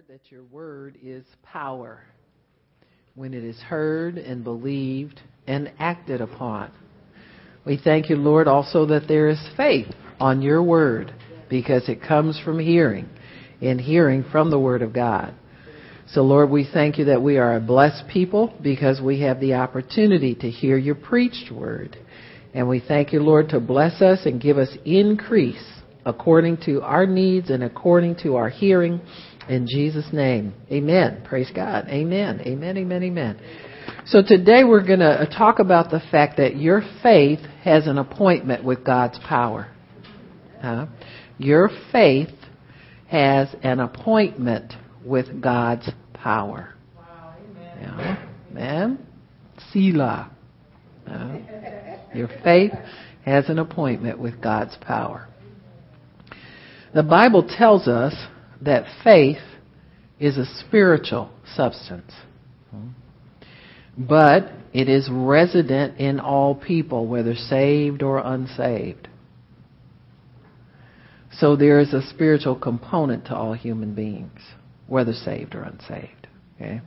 Lord, that your word is power when it is heard and believed and acted upon. We thank you, Lord, also that there is faith on your word because it comes from hearing and hearing from the word of God. So, Lord, we thank you that we are a blessed people because we have the opportunity to hear your preached word. And we thank you, Lord, to bless us and give us increase according to our needs and according to our hearing. In Jesus' name, amen. Praise God. Amen. Amen, amen, amen. So today we're going to talk about the fact that your faith has an appointment with God's power. Huh? Your faith has an appointment with God's power. Wow, amen. Yeah. Selah. Your faith has an appointment with God's power. The Bible tells us that faith is a spiritual substance. But it is resident in all people, whether saved or unsaved. So there is a spiritual component to all human beings, whether saved or unsaved. Okay?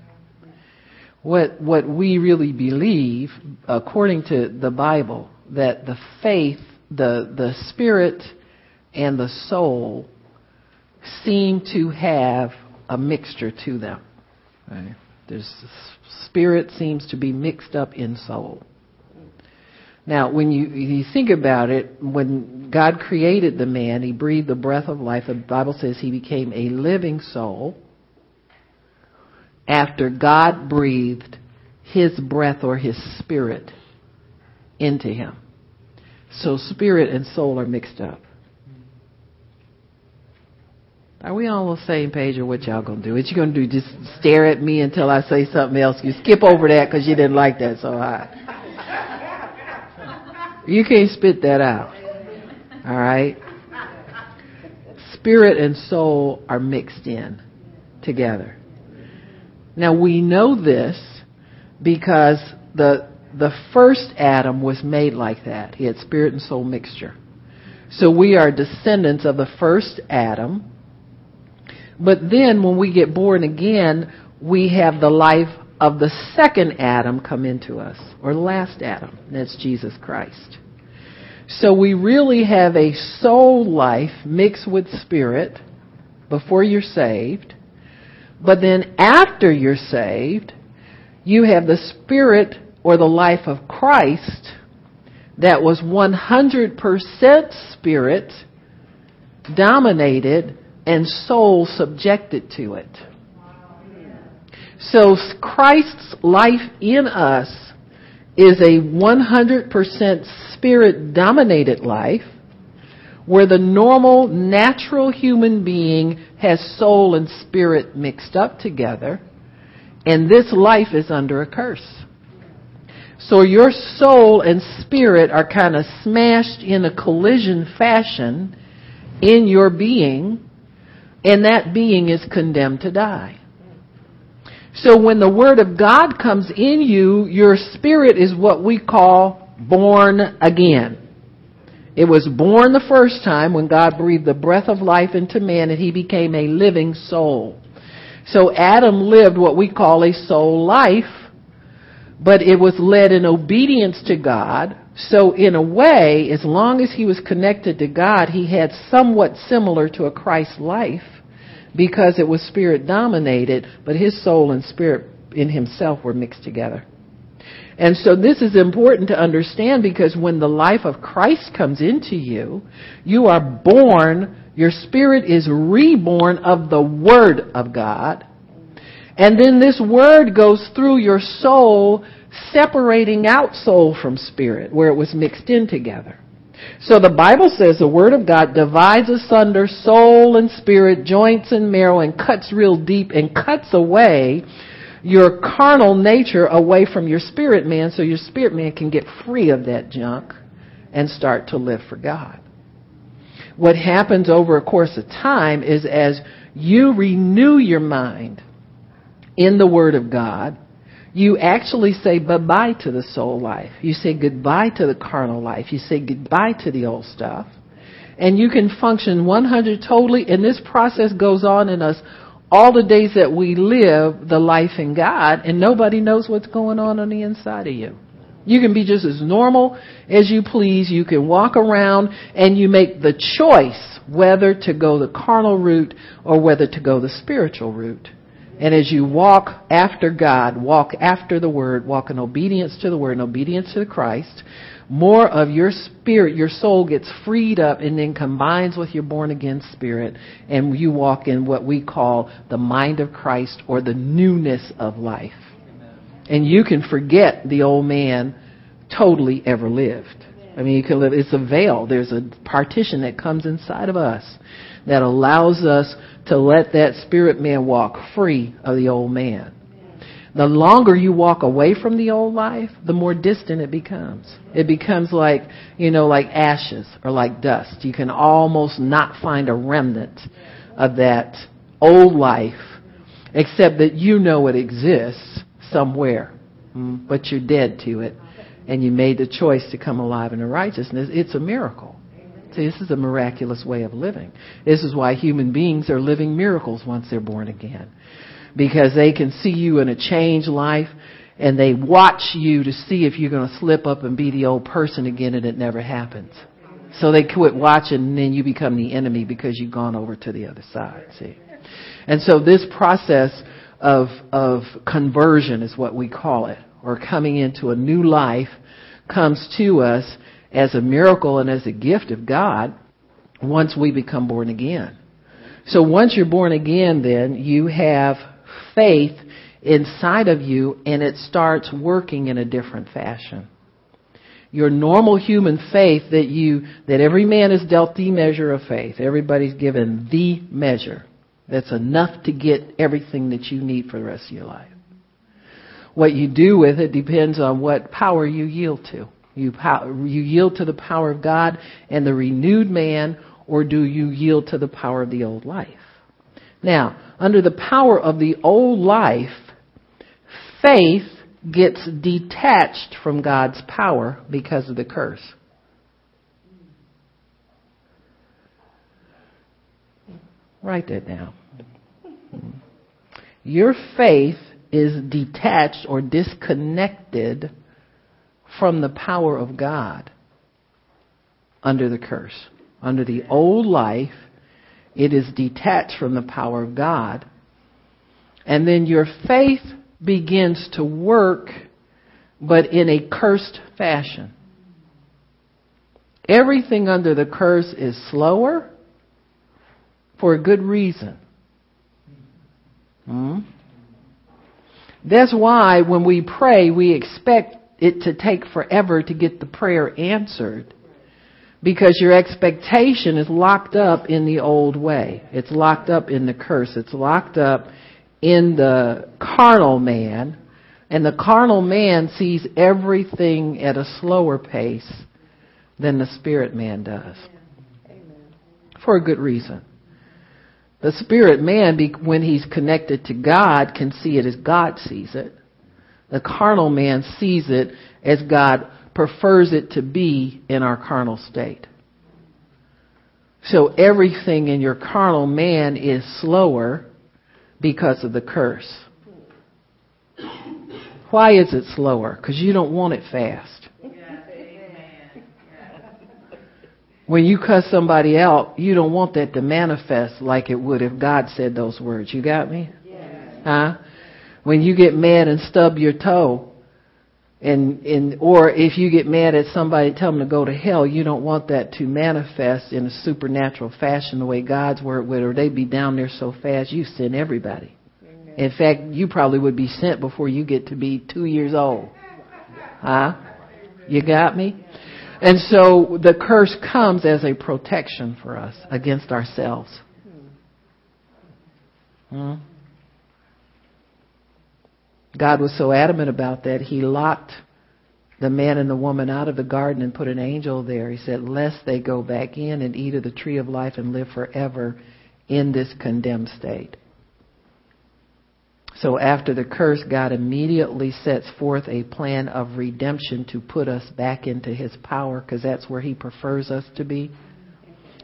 What what we really believe, according to the Bible, that the faith, the the spirit and the soul seem to have a mixture to them. Right? There's spirit seems to be mixed up in soul. Now, when you, you think about it, when God created the man, He breathed the breath of life. The Bible says He became a living soul after God breathed His breath or His spirit into him. So spirit and soul are mixed up. Are we on the same page or what y'all gonna do? What you gonna do? Just stare at me until I say something else? You skip over that because you didn't like that so high. You can't spit that out. All right? Spirit and soul are mixed in together. Now we know this because the the first Adam was made like that. He had spirit and soul mixture. So we are descendants of the first Adam. But then when we get born again, we have the life of the second Adam come into us, or last Adam. That's Jesus Christ. So we really have a soul life mixed with spirit before you're saved. But then after you're saved, you have the spirit or the life of Christ that was 100% spirit dominated and soul subjected to it. So Christ's life in us is a 100% spirit dominated life where the normal natural human being has soul and spirit mixed up together and this life is under a curse. So your soul and spirit are kind of smashed in a collision fashion in your being, and that being is condemned to die. So when the Word of God comes in you, your spirit is what we call born again. It was born the first time when God breathed the breath of life into man and he became a living soul. So Adam lived what we call a soul life but it was led in obedience to God. So in a way, as long as he was connected to God, he had somewhat similar to a Christ life because it was spirit dominated, but his soul and spirit in himself were mixed together. And so this is important to understand because when the life of Christ comes into you, you are born, your spirit is reborn of the Word of God, and then this word goes through your soul, separating out soul from spirit, where it was mixed in together. So the Bible says the Word of God divides asunder soul and spirit, joints and marrow, and cuts real deep and cuts away your carnal nature away from your spirit man so your spirit man can get free of that junk and start to live for God. What happens over a course of time is as you renew your mind, in the Word of God, you actually say bye-bye to the soul life. You say goodbye to the carnal life. You say goodbye to the old stuff. And you can function 100 totally, and this process goes on in us all the days that we live the life in God and nobody knows what's going on on the inside of you. You can be just as normal as you please. You can walk around and you make the choice whether to go the carnal route or whether to go the spiritual route. And as you walk after God, walk after the Word, walk in obedience to the Word and obedience to Christ, more of your spirit, your soul gets freed up and then combines with your born again spirit and you walk in what we call the mind of Christ or the newness of life. And you can forget the old man totally ever lived. I mean, you can live, it's a veil. There's a partition that comes inside of us that allows us to let that spirit man walk free of the old man. The longer you walk away from the old life, the more distant it becomes. It becomes like, you know, like ashes or like dust. You can almost not find a remnant of that old life, except that you know it exists somewhere, mm, but you're dead to it, and you made the choice to come alive in righteousness. It's a miracle. See, this is a miraculous way of living. This is why human beings are living miracles once they're born again because they can see you in a changed life and they watch you to see if you're going to slip up and be the old person again and it never happens. So they quit watching and then you become the enemy because you've gone over to the other side, see. And so this process of, of conversion is what we call it, or coming into a new life comes to us as a miracle and as a gift of God once we become born again. So once you're born again, then you have faith inside of you and it starts working in a different fashion. Your normal human faith that you, that every man is dealt the measure of faith. Everybody's given the measure. That's enough to get everything that you need for the rest of your life. What you do with it depends on what power you yield to. You, pow- you yield to the power of God and the renewed man, or do you yield to the power of the old life? Now, under the power of the old life, faith gets detached from God's power because of the curse. Write that down. Your faith is detached or disconnected from the power of God under the curse. Under the old life, it is detached from the power of God. And then your faith begins to work, but in a cursed fashion. Everything under the curse is slower for a good reason. Hmm? That's why when we pray, we expect it to take forever to get the prayer answered because your expectation is locked up in the old way. It's locked up in the curse. It's locked up in the carnal man. And the carnal man sees everything at a slower pace than the spirit man does. For a good reason. The spirit man, when he's connected to God, can see it as God sees it. The carnal man sees it as God prefers it to be in our carnal state. So everything in your carnal man is slower because of the curse. Why is it slower? Because you don't want it fast. When you cuss somebody out, you don't want that to manifest like it would if God said those words. You got me? Huh? When you get mad and stub your toe, and and or if you get mad at somebody and tell them to go to hell you don't want that to manifest in a supernatural fashion the way god's word would or they'd be down there so fast you send everybody. Amen. in fact you probably would be sent before you get to be two years old. Huh? You got me? And so the curse comes as a protection for us against ourselves. Hmm? God was so adamant about that, he locked the man and the woman out of the garden and put an angel there. He said, lest they go back in and eat of the tree of life and live forever in this condemned state. So after the curse, God immediately sets forth a plan of redemption to put us back into his power because that's where he prefers us to be,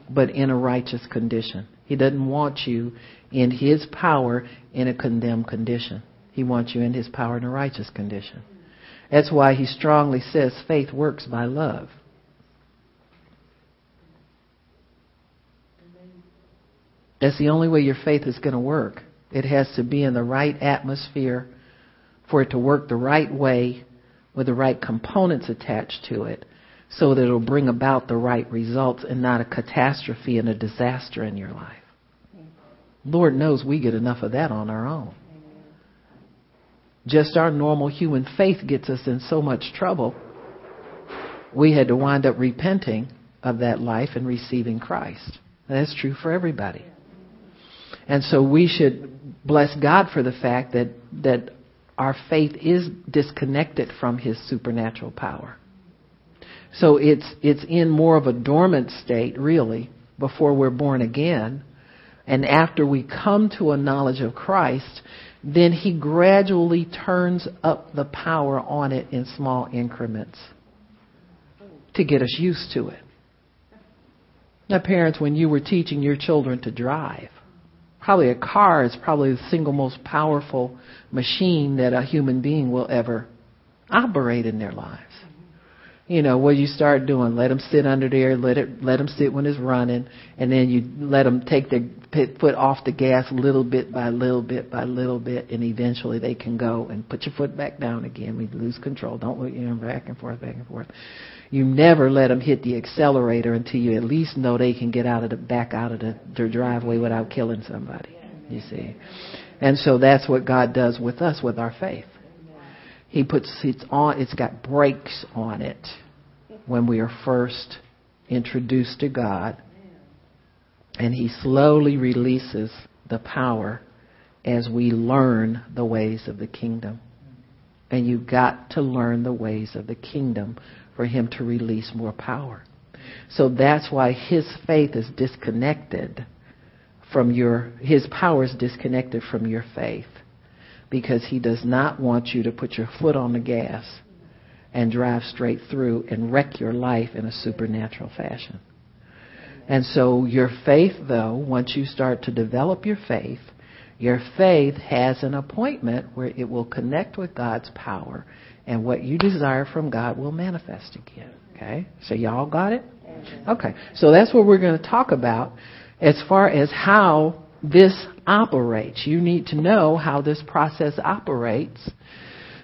but in a righteous condition. He doesn't want you in His power in a condemned condition. He wants you in His power in a righteous condition. That's why He strongly says faith works by love. That's the only way your faith is going to work. It has to be in the right atmosphere for it to work the right way with the right components attached to it so that it'll bring about the right results and not a catastrophe and a disaster in your life. Lord knows we get enough of that on our own. Just our normal human faith gets us in so much trouble. We had to wind up repenting of that life and receiving Christ. that's true for everybody. And so we should bless God for the fact that, that our faith is disconnected from His supernatural power. So it's, it's in more of a dormant state, really, before we're born again. And after we come to a knowledge of Christ, then He gradually turns up the power on it in small increments to get us used to it. Now, parents, when you were teaching your children to drive, probably a car is probably the single most powerful machine that a human being will ever operate in their lives. You know, what you start doing, let them sit under there, let it, let them sit when it's running, and then you let them take their foot off the gas little bit by little bit by little bit, and eventually they can go and put your foot back down again. We lose control. Don't look, you know, back and forth, back and forth. You never let them hit the accelerator until you at least know they can get out of the back out of the, their driveway without killing somebody. You see, and so that's what God does with us with our faith. He puts it's on. It's got brakes on it when we are first introduced to God, and He slowly releases the power as we learn the ways of the kingdom. And you've got to learn the ways of the kingdom for him to release more power. So that's why his faith is disconnected from your, his power is disconnected from your faith. Because he does not want you to put your foot on the gas and drive straight through and wreck your life in a supernatural fashion. And so your faith, though, once you start to develop your faith, your faith has an appointment where it will connect with God's power and what you desire from God will manifest again. Okay? So y'all got it? Okay. So that's what we're going to talk about as far as how this operates. You need to know how this process operates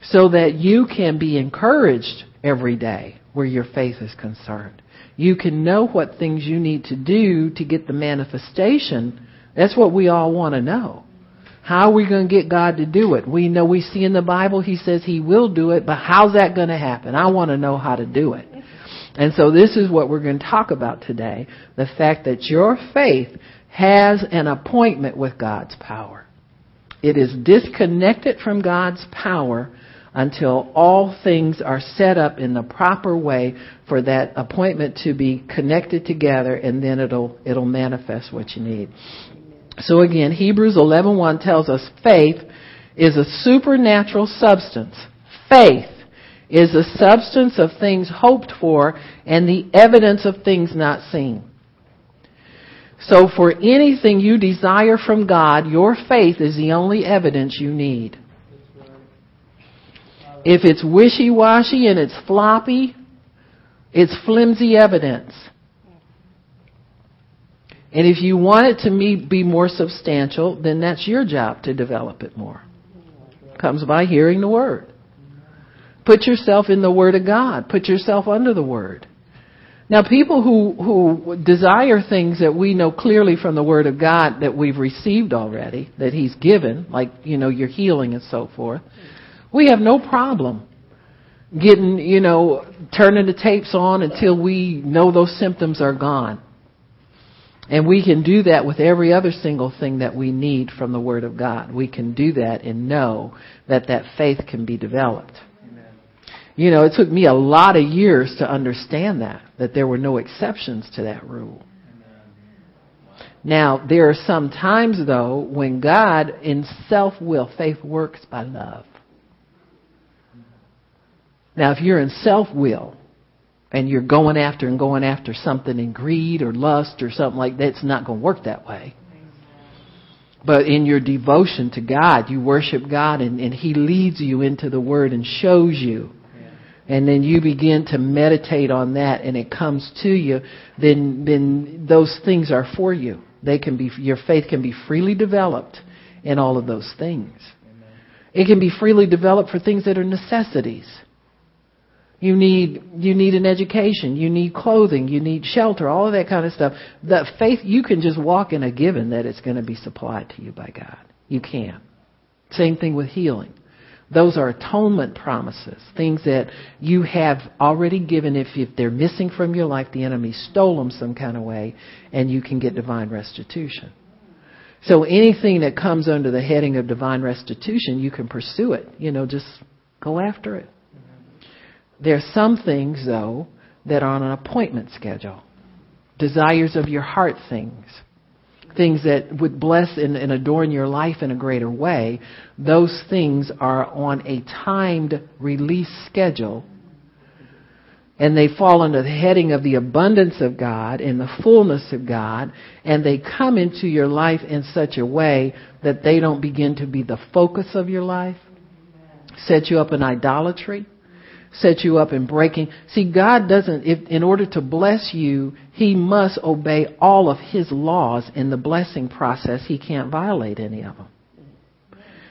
so that you can be encouraged every day where your faith is concerned. You can know what things you need to do to get the manifestation. That's what we all want to know. How are we going to get God to do it? We know we see in the Bible He says He will do it, but how's that going to happen? I want to know how to do it. And so this is what we're going to talk about today. The fact that your faith has an appointment with God's power. It is disconnected from God's power until all things are set up in the proper way for that appointment to be connected together and then it'll, it'll manifest what you need. So again, Hebrews 11:1 tells us faith is a supernatural substance. Faith is a substance of things hoped for and the evidence of things not seen. So for anything you desire from God, your faith is the only evidence you need. If it's wishy-washy and it's floppy, it's flimsy evidence. And if you want it to be more substantial, then that's your job to develop it more. Comes by hearing the Word. Put yourself in the Word of God. Put yourself under the Word. Now, people who, who desire things that we know clearly from the Word of God that we've received already, that He's given, like, you know, your healing and so forth, we have no problem getting, you know, turning the tapes on until we know those symptoms are gone. And we can do that with every other single thing that we need from the Word of God. We can do that and know that that faith can be developed. Amen. You know, it took me a lot of years to understand that, that there were no exceptions to that rule. Now, there are some times though when God in self-will, faith works by love. Now, if you're in self-will, and you're going after and going after something in greed or lust or something like that, it's not going to work that way. But in your devotion to God, you worship God and, and He leads you into the Word and shows you. And then you begin to meditate on that and it comes to you, then, then those things are for you. They can be, your faith can be freely developed in all of those things. It can be freely developed for things that are necessities. You need you need an education, you need clothing, you need shelter, all of that kind of stuff. The faith you can just walk in a given that it's going to be supplied to you by God. You can. Same thing with healing. Those are atonement promises, things that you have already given. If, if they're missing from your life, the enemy stole them some kind of way, and you can get divine restitution. So anything that comes under the heading of divine restitution, you can pursue it. You know, just go after it. There are some things, though, that are on an appointment schedule. Desires of your heart things. Things that would bless and, and adorn your life in a greater way. Those things are on a timed release schedule and they fall under the heading of the abundance of God and the fullness of God, and they come into your life in such a way that they don't begin to be the focus of your life, set you up in idolatry, set you up in breaking. See, God doesn't, if, in order to bless you, He must obey all of His laws in the blessing process. He can't violate any of them.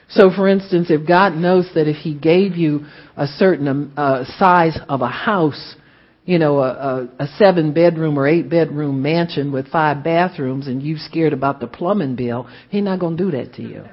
So, for instance, if God knows that if He gave you a certain um, uh, size of a house, you know, a, a, a seven bedroom or eight bedroom mansion with five bathrooms, and you're scared about the plumbing bill, He's not going to do that to you.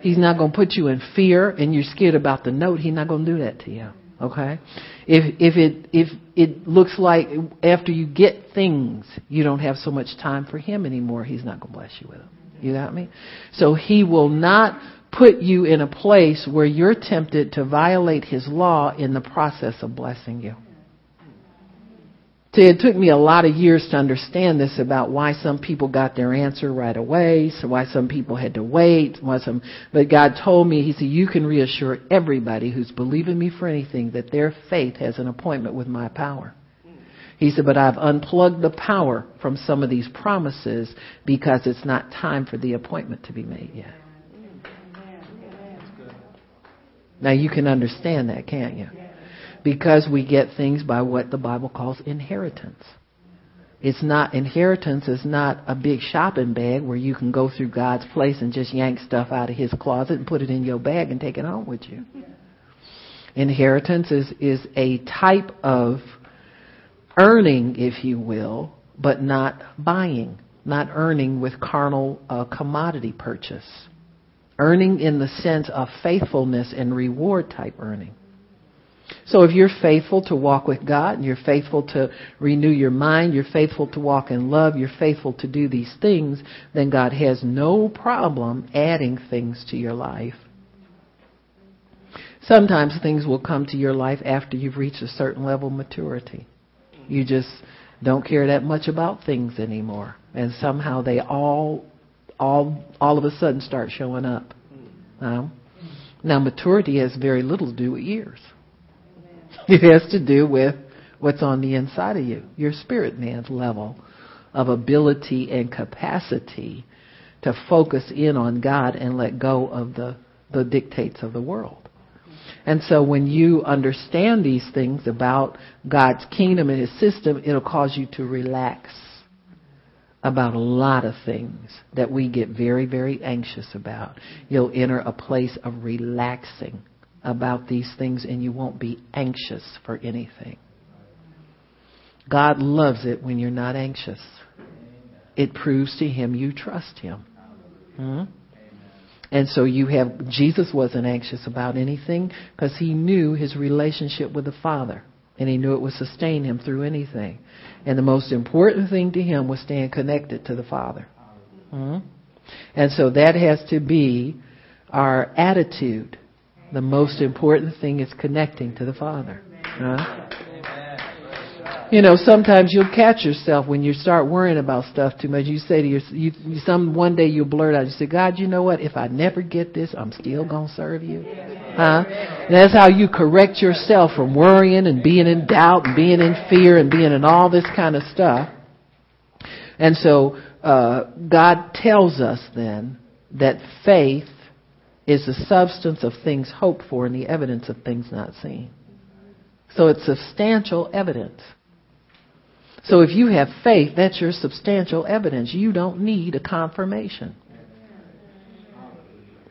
He's not going to put you in fear, and you're scared about the note. He's not going to do that to you. Okay? If if it if it looks like after you get things, you don't have so much time for him anymore, he's not going to bless you with them. You got me? So he will not put you in a place where you're tempted to violate his law in the process of blessing you. See, it took me a lot of years to understand this about why some people got their answer right away, so why some people had to wait, why some, but God told me, He said, you can reassure everybody who's believing me for anything that their faith has an appointment with my power. He said, but I've unplugged the power from some of these promises because it's not time for the appointment to be made yet. Now you can understand that, can't you? Because we get things by what the Bible calls inheritance. It's not inheritance is not a big shopping bag where you can go through God's place and just yank stuff out of his closet and put it in your bag and take it home with you. Inheritance is is a type of earning, if you will, but not buying, not earning with carnal uh, commodity purchase. Earning in the sense of faithfulness and reward type earning. So if you're faithful to walk with God, and you're faithful to renew your mind, you're faithful to walk in love, you're faithful to do these things, then God has no problem adding things to your life. Sometimes things will come to your life after you've reached a certain level of maturity. You just don't care that much about things anymore. And somehow they all all all of a sudden start showing up. Um, now maturity has very little to do with years. It has to do with what's on the inside of you, your spirit man's level of ability and capacity to focus in on God and let go of the, the dictates of the world. And so when you understand these things about God's kingdom and his system, it'll cause you to relax about a lot of things that we get very, very anxious about. You'll enter a place of relaxing about these things and you won't be anxious for anything. God loves it when you're not anxious. It proves to him you trust him. Hmm? And so you have, Jesus wasn't anxious about anything because he knew his relationship with the Father. And he knew it would sustain him through anything. And the most important thing to him was staying connected to the Father. Hmm? And so that has to be our attitude the most important thing is connecting to the Father. Huh? You know, sometimes you'll catch yourself when you start worrying about stuff too much. You say to yourself, you, some one day you'll blurt out, you say, God, you know what? If I never get this, I'm still gonna serve you. Huh? And that's how you correct yourself from worrying and being in doubt and being in fear and being in all this kind of stuff. And so, uh, God tells us then that faith is the substance of things hoped for and the evidence of things not seen. So it's substantial evidence. So if you have faith, that's your substantial evidence. You don't need a confirmation.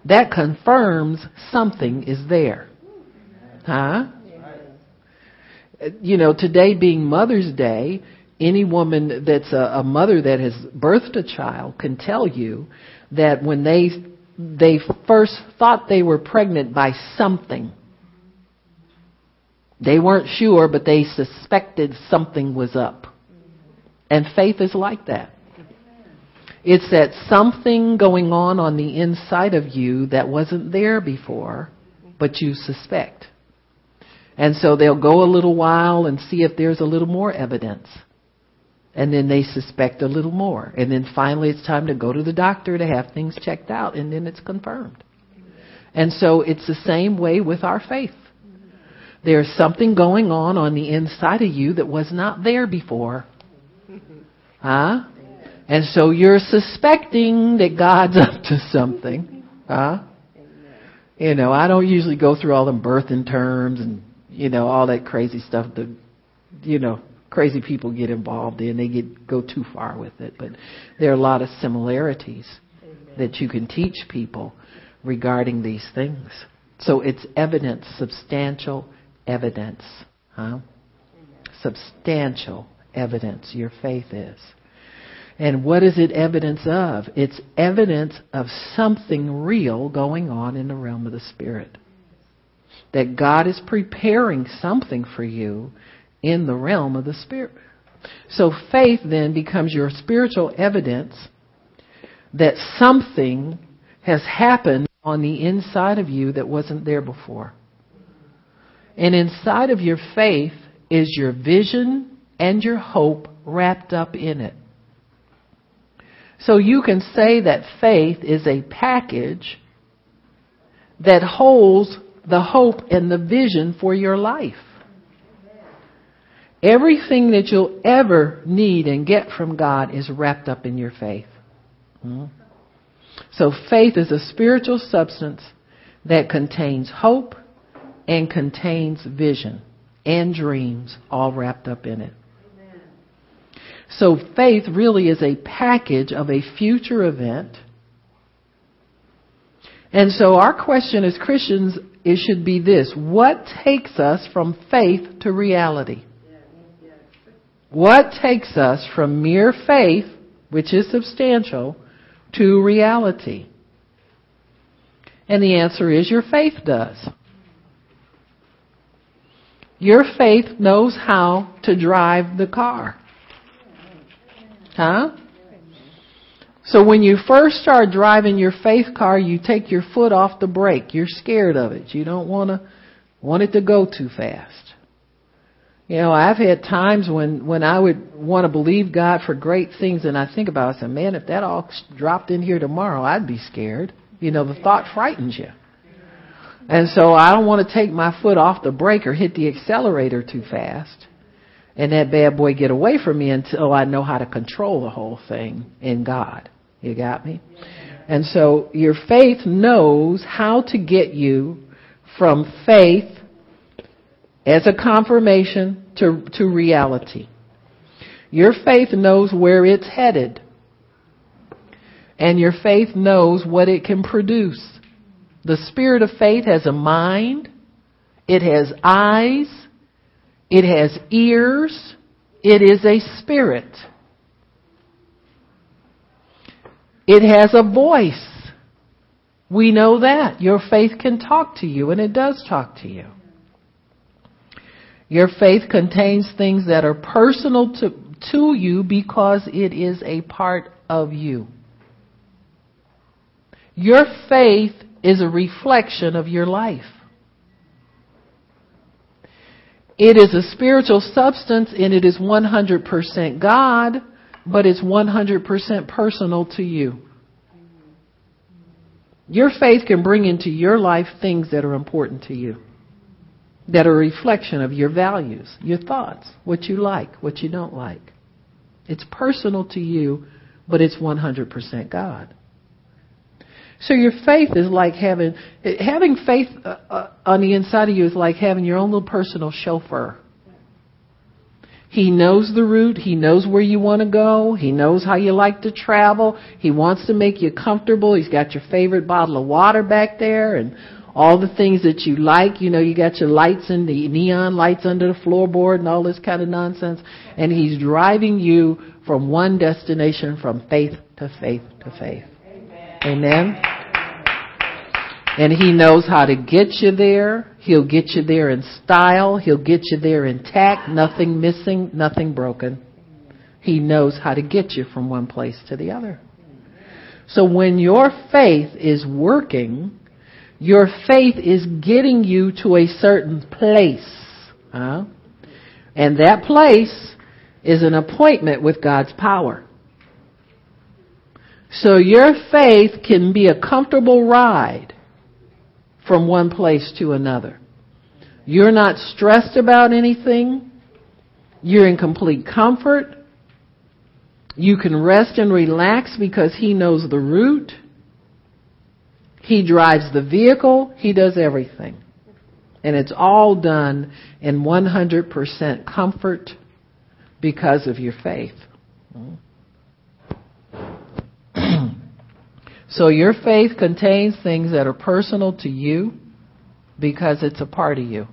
That confirms something is there. Huh? You know, today being Mother's Day, any woman that's a, a mother that has birthed a child can tell you that when they they first thought they were pregnant by something. They weren't sure, but they suspected something was up. And faith is like that. It's that something going on on the inside of you that wasn't there before, but you suspect. And so they'll go a little while and see if there's a little more evidence. And then they suspect a little more. And then finally it's time to go to the doctor to have things checked out and then it's confirmed. And so it's the same way with our faith. There's something going on on the inside of you that was not there before. Huh? And so you're suspecting that God's up to something. Huh? You know, I don't usually go through all the birthing terms and, you know, all that crazy stuff that, you know, crazy people get involved in. They get go too far with it, but there are a lot of similarities that you can teach people regarding these things. So it's evidence, substantial evidence, huh? Substantial evidence. Your faith is. And what is it evidence of? It's evidence of something real going on in the realm of the Spirit. That God is preparing something for you in the realm of the Spirit. So faith then becomes your spiritual evidence that something has happened on the inside of you that wasn't there before. And inside of your faith is your vision and your hope wrapped up in it. So you can say that faith is a package that holds the hope and the vision for your life. Everything that you'll ever need and get from God is wrapped up in your faith. Hmm? So faith is a spiritual substance that contains hope and contains vision and dreams all wrapped up in it. So faith really is a package of a future event. And so our question as Christians it should be this, what takes us from faith to reality? What takes us from mere faith, which is substantial, to reality? And the answer is your faith does. Your faith knows how to drive the car. Huh? So when you first start driving your faith car, you take your foot off the brake. You're scared of it. You don't want to want it to go too fast. You know, I've had times when when I would want to believe God for great things, and I think about it, I say, man, if that all dropped in here tomorrow, I'd be scared. You know, the thought frightens you. And so I don't want to take my foot off the brake or hit the accelerator too fast and that bad boy get away from me until I know how to control the whole thing in God. You got me? And so your faith knows how to get you from faith as a confirmation to, to reality. Your faith knows where it's headed. And your faith knows what it can produce. The spirit of faith has a mind. It has eyes. It has ears. It is a spirit. It has a voice. We know that. Your faith can talk to you, and it does talk to you. Your faith contains things that are personal to, to you because it is a part of you. Your faith is a reflection of your life. It is a spiritual substance and it is 100% God, but it's 100% personal to you. Your faith can bring into your life things that are important to you that are a reflection of your values, your thoughts, what you like, what you don't like. It's personal to you, but it's 100% God. So your faith is like having having faith uh, uh, on the inside of you is like having your own little personal chauffeur. He knows the route. He knows where you want to go. He knows how you like to travel. He wants to make you comfortable. He's got your favorite bottle of water back there and all the things that you like. You know, you got your lights and the neon lights under the floorboard and all this kind of nonsense. And he's driving you from one destination from faith to faith to faith. Amen. Amen. And he knows how to get you there. He'll get you there in style. He'll get you there intact, nothing missing, nothing broken. He knows how to get you from one place to the other. So when your faith is working, your faith is getting you to a certain place. Huh? And that place is an appointment with God's power. So your faith can be a comfortable ride from one place to another. You're not stressed about anything. You're in complete comfort. You can rest and relax because He knows the route. He drives the vehicle. He does everything. And it's all done in 100% comfort because of your faith. So your faith contains things that are personal to you because it's a part of you.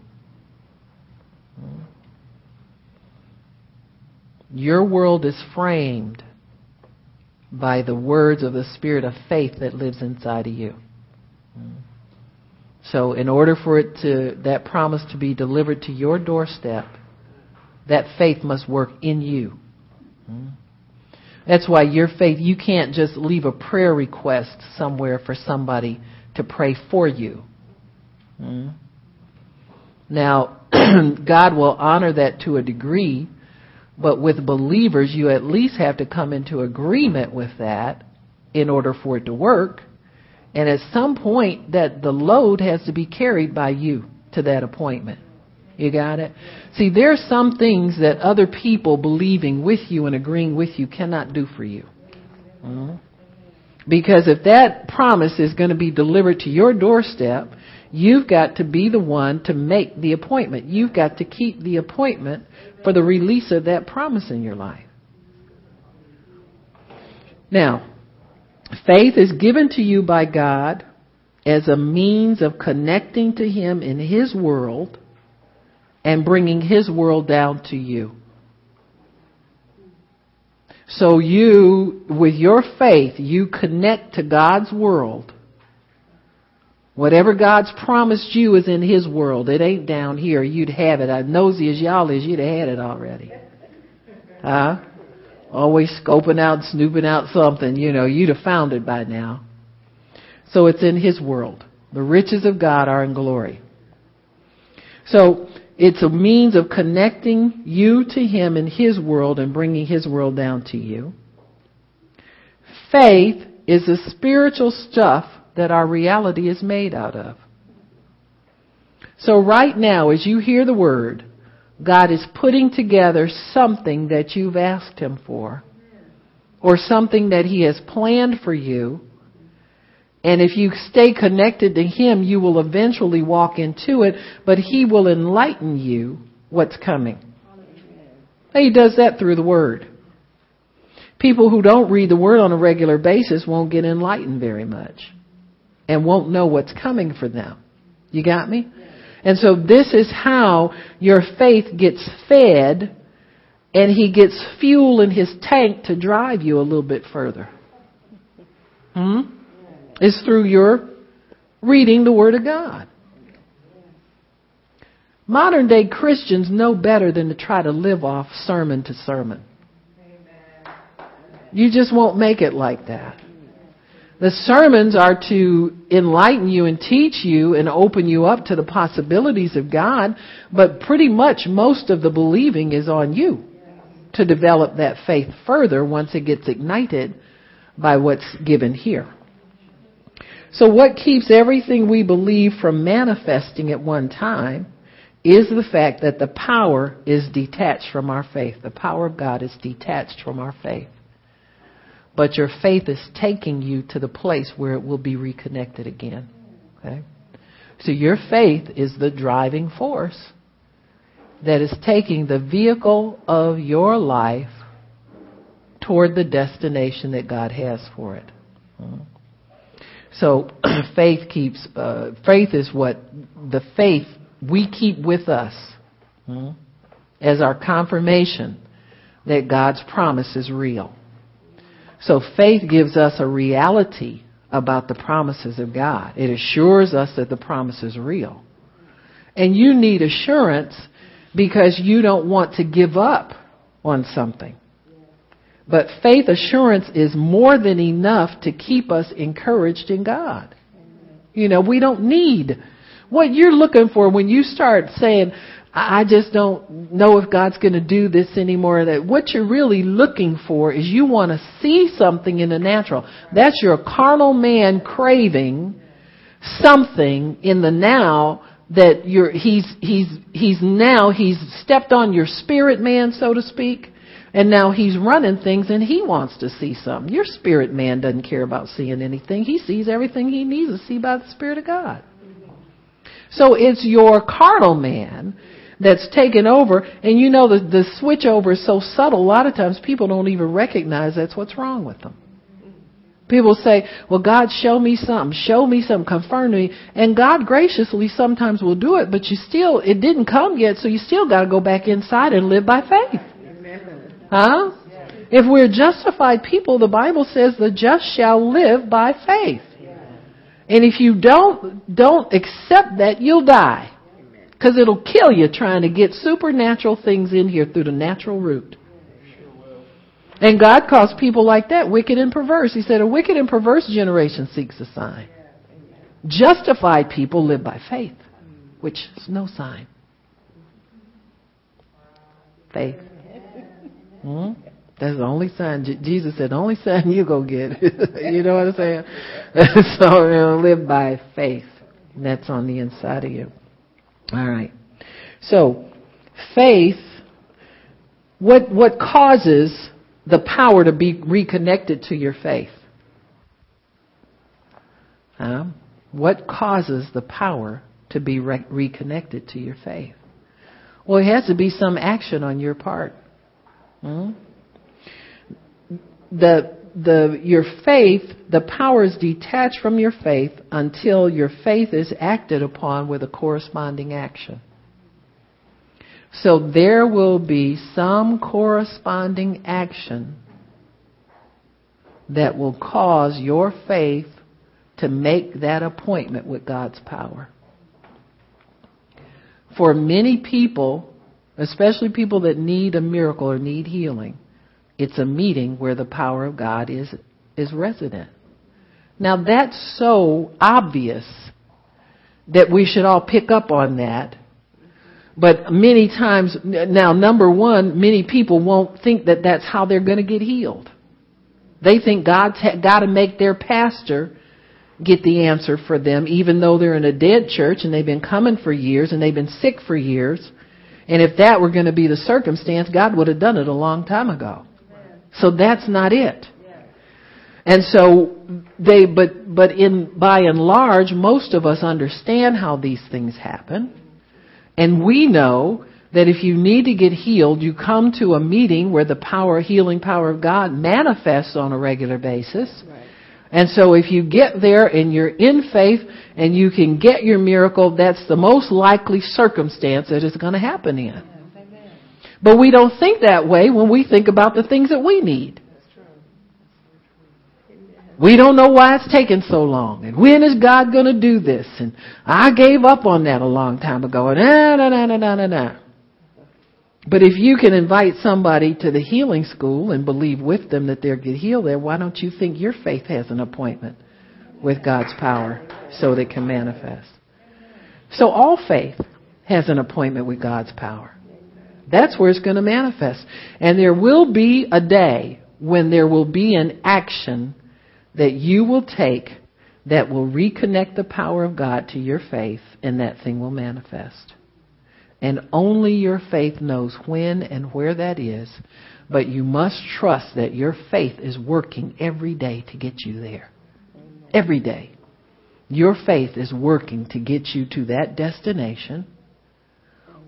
Your world is framed by the words of the spirit of faith that lives inside of you. So in order for it to that promise to be delivered to your doorstep, that faith must work in you. That's why your faith, you can't just leave a prayer request somewhere for somebody to pray for you. Hmm? Now, God will honor that to a degree, but with believers, you at least have to come into agreement with that in order for it to work. And at some point, that the load has to be carried by you to that appointment. You got it? See, there's some things that other people believing with you and agreeing with you cannot do for you. Mm-hmm. Because if that promise is going to be delivered to your doorstep, you've got to be the one to make the appointment. You've got to keep the appointment for the release of that promise in your life. Now, faith is given to you by God as a means of connecting to Him in His world and bringing His world down to you. So you, with your faith, you connect to God's world. Whatever God's promised you is in His world. It ain't down here. You'd have it. As nosy as y'all is, you'd have had it already. Huh? Always scoping out, snooping out something, you know, you'd have found it by now. So it's in His world. The riches of God are in glory. So, it's a means of connecting you to Him in His world and bringing His world down to you. Faith is the spiritual stuff that our reality is made out of. So right now, as you hear the word, God is putting together something that you've asked Him for, or something that He has planned for you, and if you stay connected to Him, you will eventually walk into it, but He will enlighten you what's coming. He does that through the Word. People who don't read the Word on a regular basis won't get enlightened very much and won't know what's coming for them. You got me? And so this is how your faith gets fed and he gets fuel in his tank to drive you a little bit further. Hmm? is through your reading the Word of God. Modern day Christians know better than to try to live off sermon to sermon. You just won't make it like that. The sermons are to enlighten you and teach you and open you up to the possibilities of God, but pretty much most of the believing is on you to develop that faith further once it gets ignited by what's given here. So what keeps everything we believe from manifesting at one time is the fact that the power is detached from our faith. The power of God is detached from our faith. But your faith is taking you to the place where it will be reconnected again. Okay? So your faith is the driving force that is taking the vehicle of your life toward the destination that God has for it. So faith keeps, uh, faith is what the faith we keep with us as our confirmation that God's promise is real. So faith gives us a reality about the promises of God. It assures us that the promise is real. And you need assurance because you don't want to give up on something. But faith assurance is more than enough to keep us encouraged in God. You know, we don't need what you're looking for when you start saying, I just don't know if God's going to do this anymore. That what you're really looking for is you want to see something in the natural. That's your carnal man craving something in the now that you're, he's, he's, he's now, he's stepped on your spirit man, so to speak. And now he's running things and he wants to see something. Your spirit man doesn't care about seeing anything. He sees everything he needs to see by the Spirit of God. So it's your carnal man that's taken over. And you know, the, the switch over is so subtle, a lot of times people don't even recognize that's what's wrong with them. People say, well, God, show me something, show me something, confirm to me. And God graciously sometimes will do it, but you still, it didn't come yet, so you still gotta go back inside and live by faith. Huh? If we're justified people, the Bible says the just shall live by faith. And if you don't, don't accept that, you'll die. Because it'll kill you trying to get supernatural things in here through the natural route. And God calls people like that wicked and perverse. He said, a wicked and perverse generation seeks a sign. Justified people live by faith, which is no sign. Faith. Hmm? That's the only sign. Jesus said, the only sign you go get. you know what I'm saying? so you know, live by faith. That's on the inside of you. All right. So, faith, what, what causes the power to be reconnected to your faith? Huh? What causes the power to be re- reconnected to your faith? Well, it has to be some action on your part. Hmm? The the your faith, the power is detached from your faith until your faith is acted upon with a corresponding action. So there will be some corresponding action that will cause your faith to make that appointment with God's power. For many people, especially people that need a miracle or need healing, it's a meeting where the power of God is, is resident. Now that's so obvious that we should all pick up on that. But many times, now number one, many people won't think that that's how they're going to get healed. They think God's got to make their pastor get the answer for them, even though they're in a dead church and they've been coming for years and they've been sick for years. And if that were going to be the circumstance, God would have done it a long time ago. So that's not it. And so they, but, but in, by and large, most of us understand how these things happen. And we know that if you need to get healed, you come to a meeting where the power, healing power of God manifests on a regular basis. Right. And so if you get there and you're in faith and you can get your miracle, that's the most likely circumstance that is going to happen in. But we don't think that way when we think about the things that we need. We don't know why it's taking so long. And when is God going to do this? And I gave up on that a long time ago. And nah, nah, nah, nah, nah, nah. But if you can invite somebody to the healing school and believe with them that they'll get healed there, why don't you think your faith has an appointment with God's power so that it can manifest? So all faith has an appointment with God's power. That's where it's going to manifest. And there will be a day when there will be an action that you will take that will reconnect the power of God to your faith and that thing will manifest. And only your faith knows when and where that is. But you must trust that your faith is working every day to get you there. Every day. Your faith is working to get you to that destination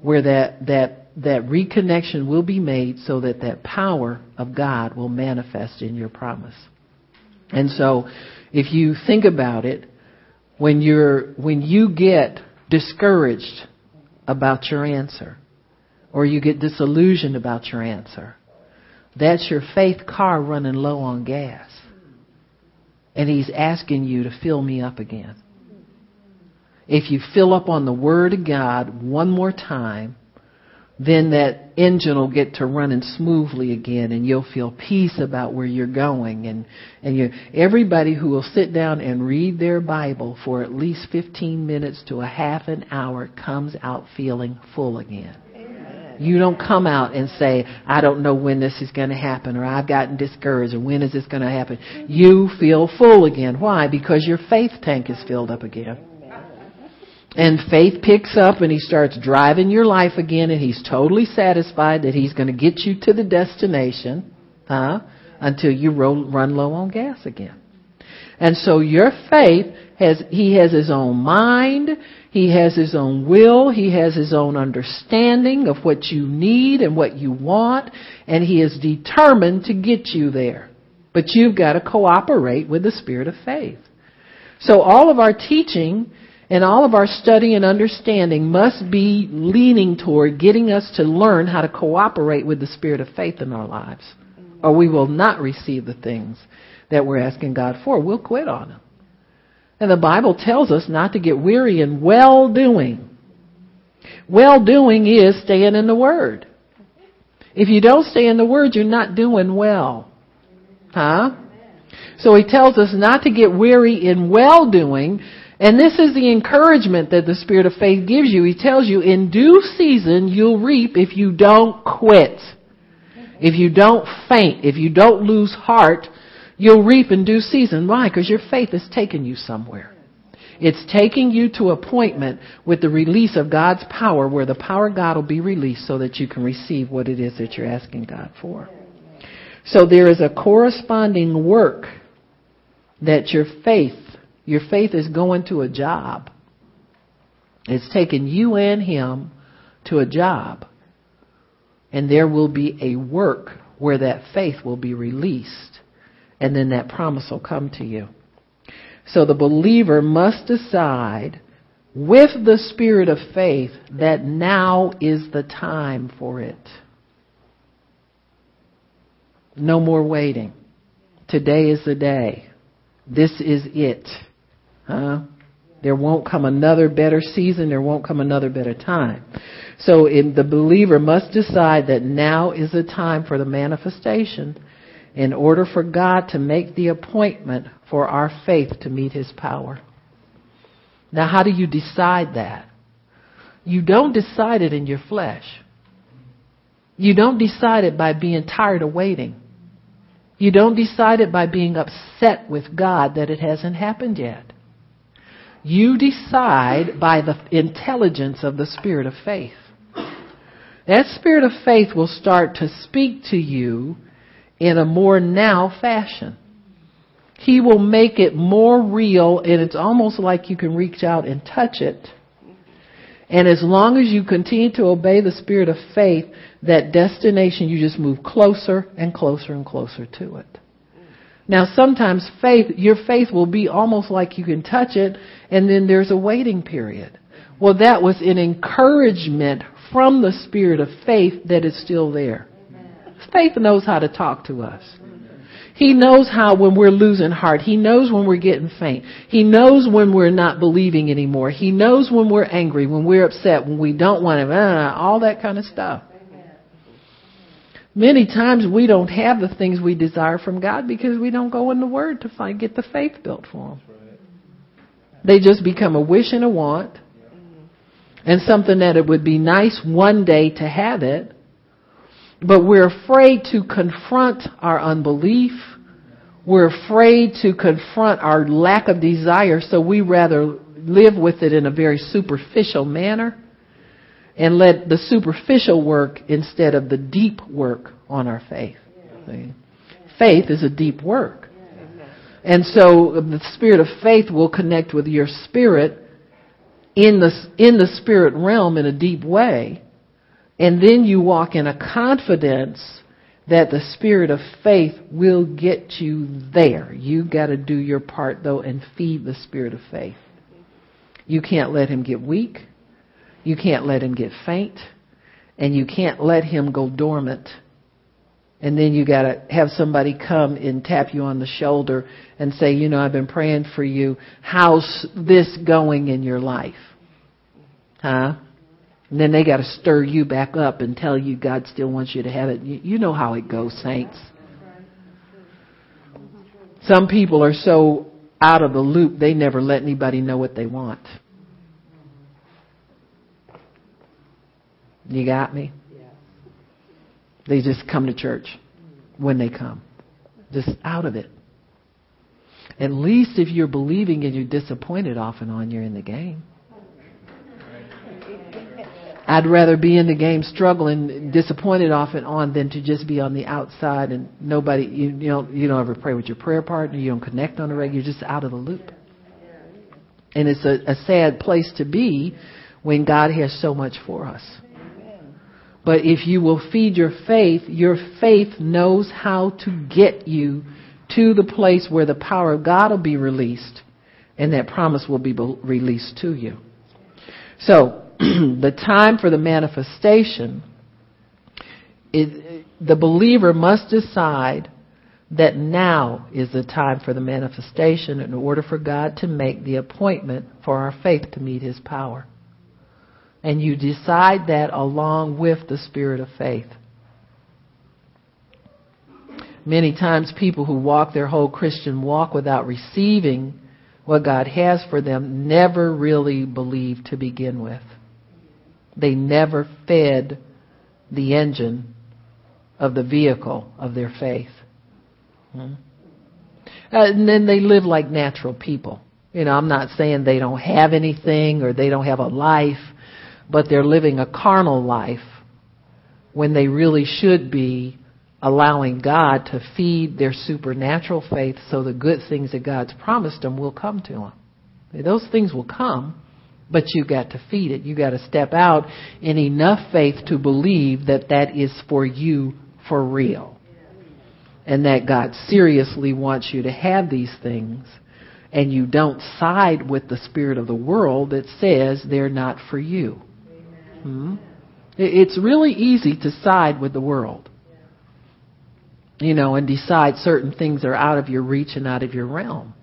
where that, that, that reconnection will be made so that that power of God will manifest in your promise. And so, if you think about it, when you're, when you get discouraged about your answer, or you get disillusioned about your answer, that's your faith car running low on gas. And he's asking you to fill me up again. If you fill up on the Word of God one more time, then that engine will get to running smoothly again and you'll feel peace about where you're going and and you everybody who will sit down and read their bible for at least 15 minutes to a half an hour comes out feeling full again you don't come out and say, I don't know when this is going to happen, or I've gotten discouraged, or when is this going to happen. You feel full again. Why? Because your faith tank is filled up again. And faith picks up and he starts driving your life again and he's totally satisfied that he's going to get you to the destination, huh? Until you roll, run low on gas again. And so your faith has, he has his own mind, he has his own will, he has his own understanding of what you need and what you want, and he is determined to get you there. But you've got to cooperate with the spirit of faith. So all of our teaching and all of our study and understanding must be leaning toward getting us to learn how to cooperate with the spirit of faith in our lives. Or we will not receive the things that we're asking God for. We'll quit on them. And the Bible tells us not to get weary in well doing. Well doing is staying in the Word. If you don't stay in the Word, you're not doing well. Huh? So he tells us not to get weary in well doing, and this is the encouragement that the Spirit of faith gives you. He tells you, in due season, you'll reap if you don't quit. If you don't faint, if you don't lose heart, you'll reap in due season. Why? Because your faith is taking you somewhere. It's taking you to appointment with the release of God's power where the power of God will be released so that you can receive what it is that you're asking God for. So there is a corresponding work that your faith your faith is going to a job. It's taking you and him to a job. And there will be a work where that faith will be released. And then that promise will come to you. So the believer must decide with the spirit of faith that now is the time for it. No more waiting. Today is the day. This is it. Huh? There won't come another better season. There won't come another better time. So the believer must decide that now is the time for the manifestation in order for God to make the appointment for our faith to meet His power. Now how do you decide that? You don't decide it in your flesh. You don't decide it by being tired of waiting. You don't decide it by being upset with God that it hasn't happened yet. You decide by the intelligence of the spirit of faith. That spirit of faith will start to speak to you in a more now fashion. He will make it more real and it's almost like you can reach out and touch it. And as long as you continue to obey the spirit of faith, that destination, you just move closer and closer and closer to it. Now sometimes faith, your faith will be almost like you can touch it and then there's a waiting period. Well, that was an encouragement from the spirit of faith that is still there. Faith knows how to talk to us. He knows how when we're losing heart. He knows when we're getting faint. He knows when we're not believing anymore. He knows when we're angry, when we're upset, when we don't want to, uh, all that kind of stuff. Many times we don't have the things we desire from God because we don't go in the Word to find get the faith built for them. They just become a wish and a want, and something that it would be nice one day to have it, but we're afraid to confront our unbelief. We're afraid to confront our lack of desire, so we rather live with it in a very superficial manner and let the superficial work instead of the deep work on our faith. See? Faith is a deep work. And so uh, the spirit of faith will connect with your spirit in the, in the spirit realm in a deep way. And then you walk in a confidence that the spirit of faith will get you there. You gotta do your part though and feed the spirit of faith. You can't let him get weak. You can't let him get faint. And you can't let him go dormant. And then you gotta have somebody come and tap you on the shoulder and say, you know, I've been praying for you. How's this going in your life? Huh? And then they got to stir you back up and tell you God still wants you to have it. You know how it goes, saints. Some people are so out of the loop, they never let anybody know what they want. You got me? They just come to church when they come. Just out of it. At least if you're believing and you're disappointed off and on, you're in the game. I'd rather be in the game struggling, disappointed off and on than to just be on the outside and nobody, you, you don't, you don't ever pray with your prayer partner, you don't connect on a regular, you're just out of the loop. And it's a, a sad place to be when God has so much for us. But if you will feed your faith, your faith knows how to get you to the place where the power of God will be released and that promise will be released to you. So, the time for the manifestation, it, the believer must decide that now is the time for the manifestation in order for God to make the appointment for our faith to meet His power. And you decide that along with the spirit of faith. Many times people who walk their whole Christian walk without receiving what God has for them never really believe to begin with. They never fed the engine of the vehicle of their faith. Hmm? Uh, and then they live like natural people. You know, I'm not saying they don't have anything or they don't have a life, but they're living a carnal life when they really should be allowing God to feed their supernatural faith so the good things that God's promised them will come to them. Those things will come, but you got to feed it. You got to step out in enough faith to believe that that is for you for real. And that God seriously wants you to have these things and you don't side with the spirit of the world that says they're not for you. Hmm? It's really easy to side with the world. You know, and decide certain things are out of your reach and out of your realm.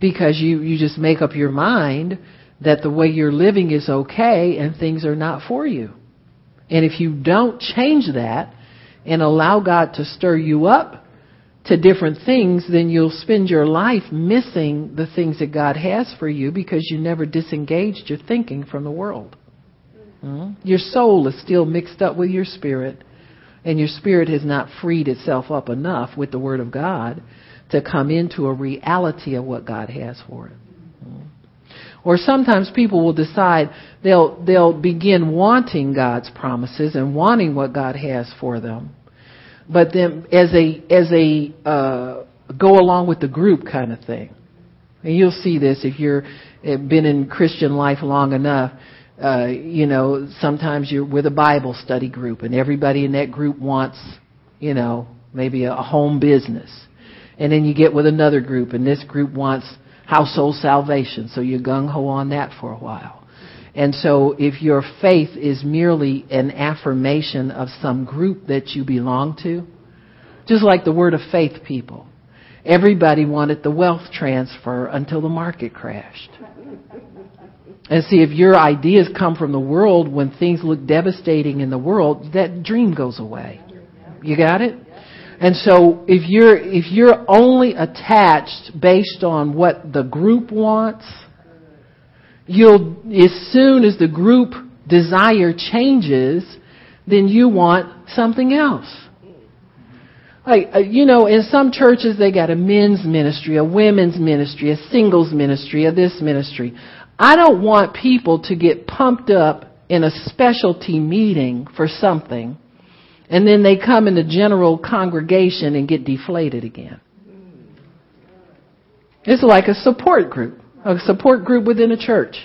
Because you, you just make up your mind that the way you're living is okay and things are not for you. And if you don't change that and allow God to stir you up to different things, then you'll spend your life missing the things that God has for you because you never disengaged your thinking from the world. Mm-hmm. Your soul is still mixed up with your spirit, and your spirit has not freed itself up enough with the Word of God to come into a reality of what God has for it. Or sometimes people will decide they'll, they'll begin wanting God's promises and wanting what God has for them. But then as a, as a, uh, go along with the group kind of thing. And you'll see this if you're eh, been in Christian life long enough. Uh, you know, sometimes you're with a Bible study group and everybody in that group wants, you know, maybe a home business. And then you get with another group and this group wants household salvation. So you're gung ho on that for a while. And so if your faith is merely an affirmation of some group that you belong to, just like the word of faith people, everybody wanted the wealth transfer until the market crashed. And see, if your ideas come from the world when things look devastating in the world, that dream goes away. You got it? And so if you're, if you're only attached based on what the group wants, you'll, as soon as the group desire changes, then you want something else. Like, uh, you know, in some churches they got a men's ministry, a women's ministry, a singles ministry, a this ministry. I don't want people to get pumped up in a specialty meeting for something, and then they come in the general congregation and get deflated again. It's like a support group, a support group within a church.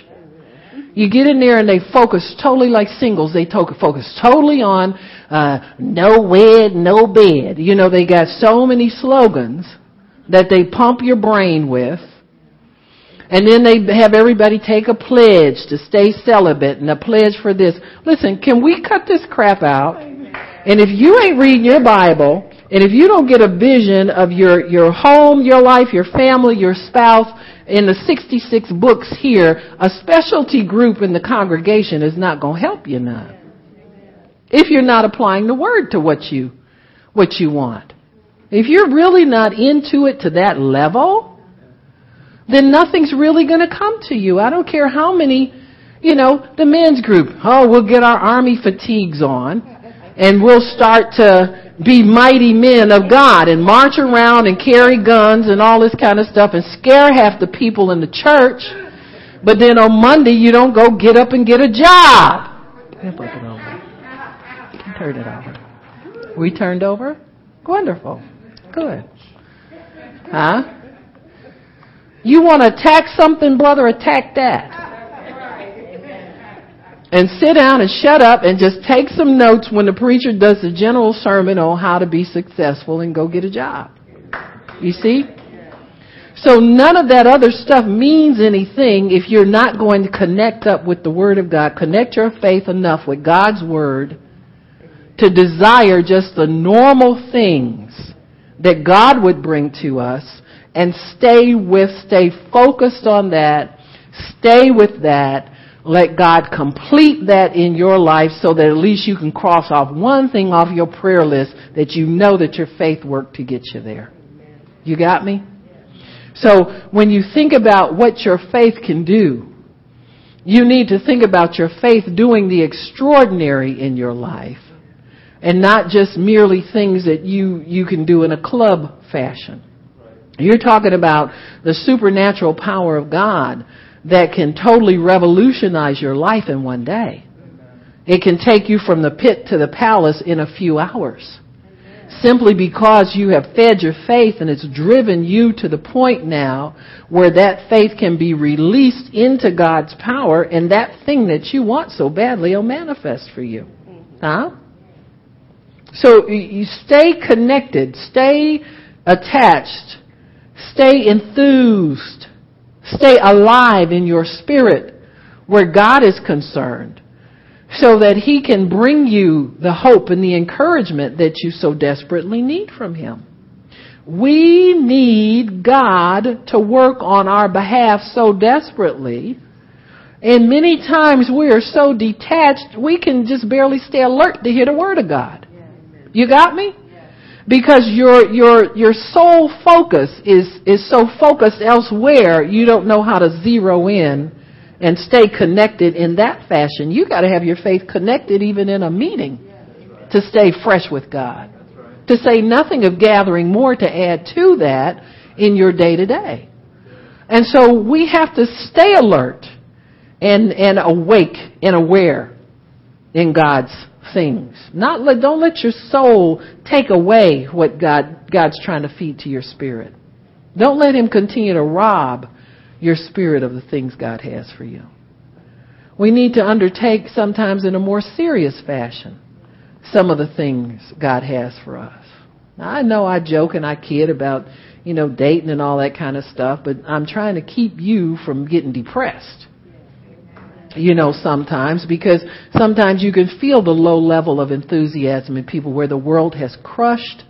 You get in there and they focus totally like singles. They focus totally on uh, no wed, no bed. You know, they got so many slogans that they pump your brain with. And then they have everybody take a pledge to stay celibate and a pledge for this. Listen, can we cut this crap out? And if you ain't reading your Bible, and if you don't get a vision of your, your home, your life, your family, your spouse, in the 66 books here, a specialty group in the congregation is not going to help you none. If you're not applying the word to what you, what you want. If you're really not into it to that level, then nothing's really going to come to you. I don't care how many, you know, the men's group. Oh, we'll get our army fatigues on and we'll start to be mighty men of God and march around and carry guns and all this kind of stuff and scare half the people in the church. But then on Monday you don't go get up and get a job. Flip. Turn it over. We turned over? Wonderful. Good. Huh? You want to attack something, brother? Attack that and sit down and shut up and just take some notes when the preacher does the general sermon on how to be successful and go get a job. You see? So none of that other stuff means anything if you're not going to connect up with the Word of God. Connect your faith enough with God's Word to desire just the normal things that God would bring to us and stay with, stay focused on that, stay with that, let God complete that in your life so that at least you can cross off one thing off your prayer list that you know that your faith worked to get you there. You got me? So when you think about what your faith can do, you need to think about your faith doing the extraordinary in your life and not just merely things that you, you can do in a club fashion. You're talking about the supernatural power of God that can totally revolutionize your life in one day. It can take you from the pit to the palace in a few hours. Simply because you have fed your faith and it's driven you to the point now where that faith can be released into God's power and that thing that you want so badly will manifest for you. Huh? So you stay connected, stay attached, stay enthused, Stay alive in your spirit where God is concerned so that He can bring you the hope and the encouragement that you so desperately need from Him. We need God to work on our behalf so desperately. And many times we are so detached, we can just barely stay alert to hear the Word of God. You got me? Because your your your sole focus is is so focused elsewhere you don't know how to zero in and stay connected in that fashion. You got to have your faith connected even in a meeting to stay fresh with god. To say nothing of gathering more to add to that in your day to day and so we have to stay alert and and awake and aware in god's things. Not let, don't let your soul take away what God, God's trying to feed to your spirit. Don't let him continue to rob your spirit of the things God has for you. We need to undertake sometimes in a more serious fashion some of the things God has for us. Now, I know I joke and I kid about, you know, dating and all that kind of stuff, but I'm trying to keep you from getting depressed you know, sometimes because sometimes you can feel the low level of enthusiasm in people where the world has crushed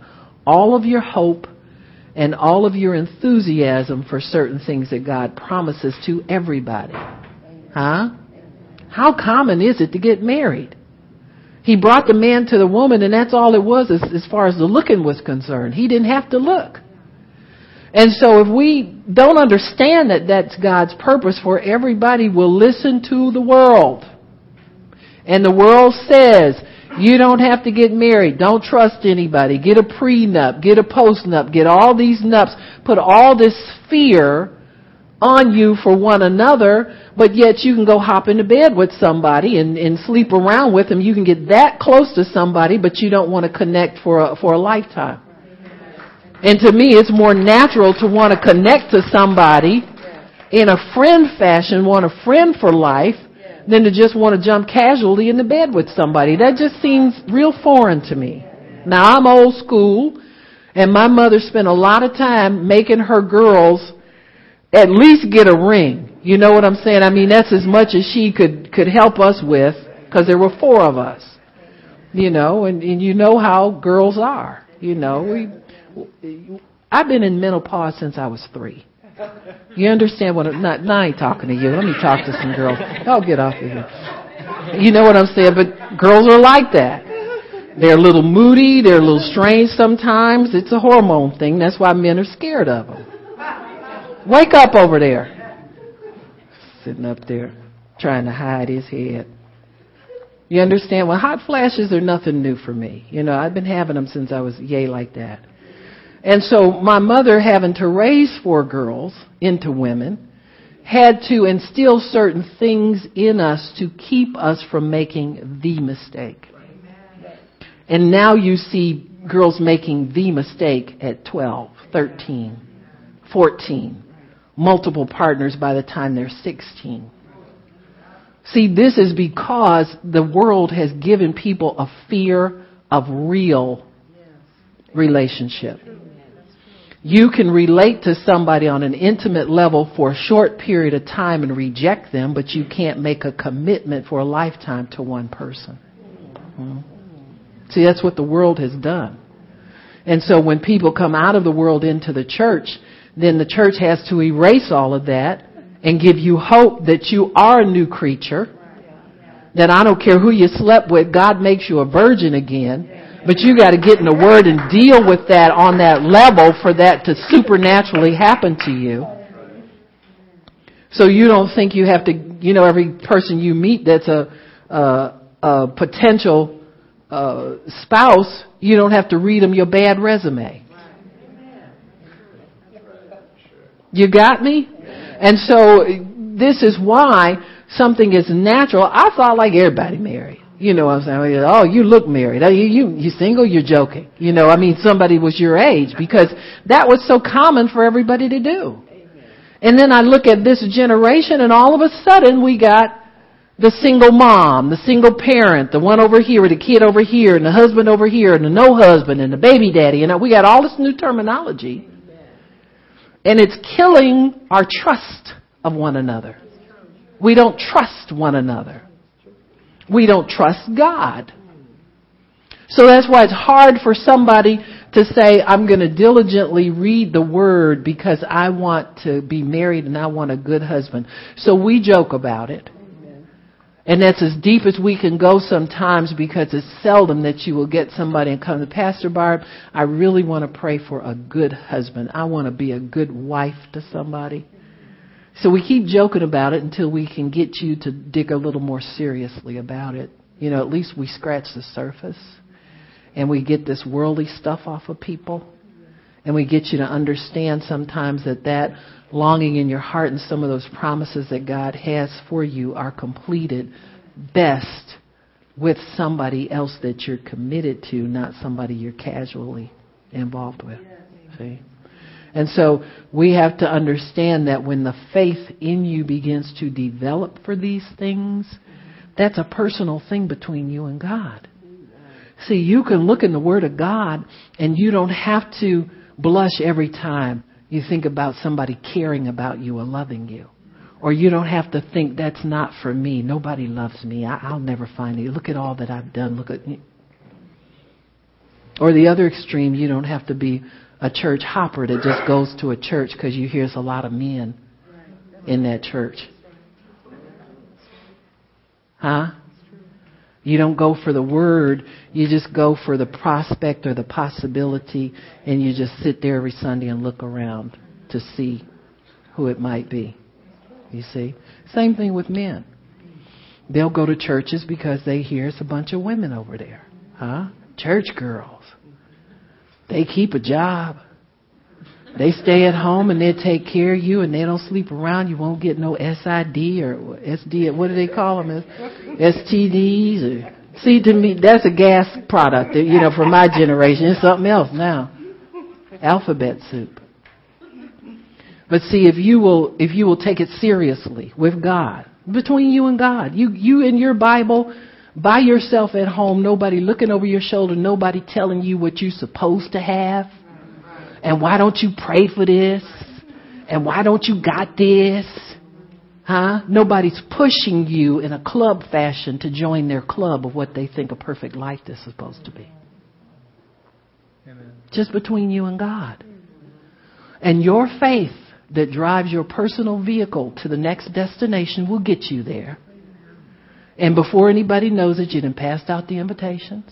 all of your hope and all of your enthusiasm for certain things that God promises to everybody. Huh? How common is it to get married? He brought the man to the woman and that's all it was as, as far as the looking was concerned. He didn't have to look. And so if we don't understand that that's God's purpose for everybody will listen to the world. And the world says, you don't have to get married. Don't trust anybody. Get a prenup. Get a postnup. Get all these nups. Put all this fear on you for one another, but yet you can go hop into bed with somebody and, and sleep around with them. You can get that close to somebody, but you don't want to connect for a, for a lifetime. And to me, it's more natural to want to connect to somebody in a friend fashion, want a friend for life, than to just want to jump casually into bed with somebody. That just seems real foreign to me. Now I'm old school, and my mother spent a lot of time making her girls at least get a ring. You know what I'm saying? I mean, that's as much as she could could help us with, because there were four of us. You know, and, and you know how girls are. You know, we I've been in menopause since I was three. You understand what I'm not, now I ain't talking to you. Let me talk to some girls. I'll get off of here. You know what I'm saying? But girls are like that. They're a little moody, they're a little strange sometimes. It's a hormone thing. That's why men are scared of them. Wake up over there. Sitting up there trying to hide his head. You understand? Well, hot flashes are nothing new for me. You know, I've been having them since I was yay like that. And so my mother having to raise four girls into women had to instill certain things in us to keep us from making the mistake. And now you see girls making the mistake at 12, 13, 14, multiple partners by the time they're 16. See, this is because the world has given people a fear of real relationship. You can relate to somebody on an intimate level for a short period of time and reject them, but you can't make a commitment for a lifetime to one person. Hmm? See, that's what the world has done. And so when people come out of the world into the church, then the church has to erase all of that and give you hope that you are a new creature. That I don't care who you slept with, God makes you a virgin again. But you got to get in the Word and deal with that on that level for that to supernaturally happen to you. So you don't think you have to, you know, every person you meet that's a, a, a potential uh, spouse, you don't have to read them your bad resume. You got me? And so this is why something is natural. I thought like everybody married. You know what I'm saying? Oh, you look married. Oh, you, you, you single? You're joking. You know, I mean, somebody was your age because that was so common for everybody to do. And then I look at this generation and all of a sudden we got the single mom, the single parent, the one over here, the kid over here, and the husband over here, and the no husband, and the baby daddy. And we got all this new terminology. And it's killing our trust of one another. We don't trust one another. We don't trust God. So that's why it's hard for somebody to say, I'm going to diligently read the word because I want to be married and I want a good husband. So we joke about it. And that's as deep as we can go sometimes because it's seldom that you will get somebody and come to Pastor Barb, I really want to pray for a good husband. I want to be a good wife to somebody. So we keep joking about it until we can get you to dig a little more seriously about it. You know, at least we scratch the surface and we get this worldly stuff off of people. And we get you to understand sometimes that that longing in your heart and some of those promises that God has for you are completed best with somebody else that you're committed to, not somebody you're casually involved with. See? And so we have to understand that when the faith in you begins to develop for these things, that's a personal thing between you and God. See, you can look in the Word of God and you don't have to blush every time you think about somebody caring about you or loving you. Or you don't have to think that's not for me. Nobody loves me. I, will never find it. Look at all that I've done. Look at. Me. Or the other extreme, you don't have to be a church hopper that just goes to a church because you hear a lot of men in that church. Huh? You don't go for the word, you just go for the prospect or the possibility, and you just sit there every Sunday and look around to see who it might be. You see? Same thing with men. They'll go to churches because they hear it's a bunch of women over there. Huh? Church girls. They keep a job. They stay at home and they take care of you and they don't sleep around. You won't get no SID or SD. What do they call them? STDs. Or, see, to me, that's a gas product. You know, for my generation, it's something else now. Alphabet soup. But see, if you will, if you will take it seriously with God, between you and God, you, you and your Bible, by yourself at home, nobody looking over your shoulder, nobody telling you what you're supposed to have. And why don't you pray for this? And why don't you got this? Huh? Nobody's pushing you in a club fashion to join their club of what they think a perfect life is supposed to be. Amen. Just between you and God. And your faith that drives your personal vehicle to the next destination will get you there. And before anybody knows it, you done passed out the invitations.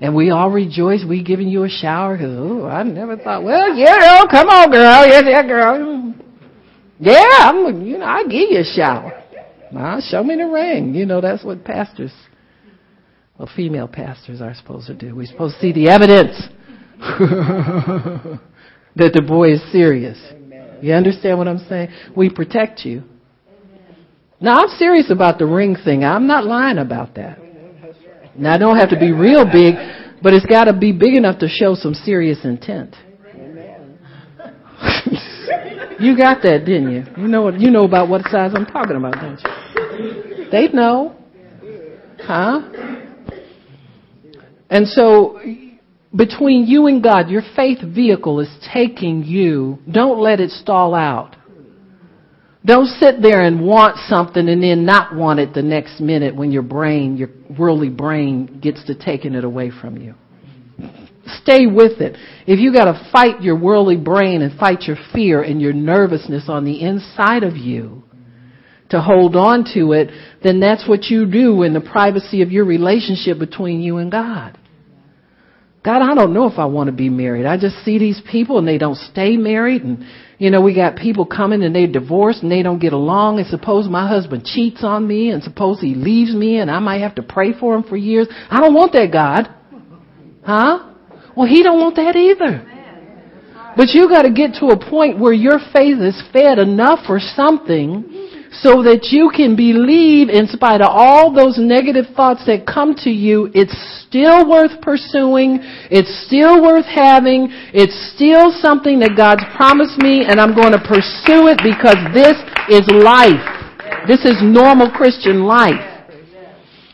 And we all rejoice. We giving you a shower because, oh, I never thought, well, yeah, oh, come on, girl. Yes, yeah, girl. Yeah, I'm, you know, I give you a shower. Now, show me the ring. You know, that's what pastors, well, female pastors are supposed to do. We're supposed to see the evidence that the boy is serious. You understand what I'm saying? We protect you. Now, I'm serious about the ring thing. I'm not lying about that. Now, I don't have to be real big, but it's got to be big enough to show some serious intent. you got that, didn't you? You know what? You know about what size I'm talking about, don't you? They know, huh? And so, between you and God, your faith vehicle is taking you. Don't let it stall out. Don't sit there and want something and then not want it the next minute when your brain, your worldly brain gets to taking it away from you. Stay with it. If you gotta fight your worldly brain and fight your fear and your nervousness on the inside of you to hold on to it, then that's what you do in the privacy of your relationship between you and God. God, I don't know if I want to be married. I just see these people and they don't stay married and you know, we got people coming and they're divorced and they don't get along and suppose my husband cheats on me and suppose he leaves me and I might have to pray for him for years. I don't want that, God. Huh? Well, he don't want that either. But you got to get to a point where your faith is fed enough for something so that you can believe in spite of all those negative thoughts that come to you, it's still worth pursuing, it's still worth having, it's still something that God's promised me and I'm going to pursue it because this is life. This is normal Christian life.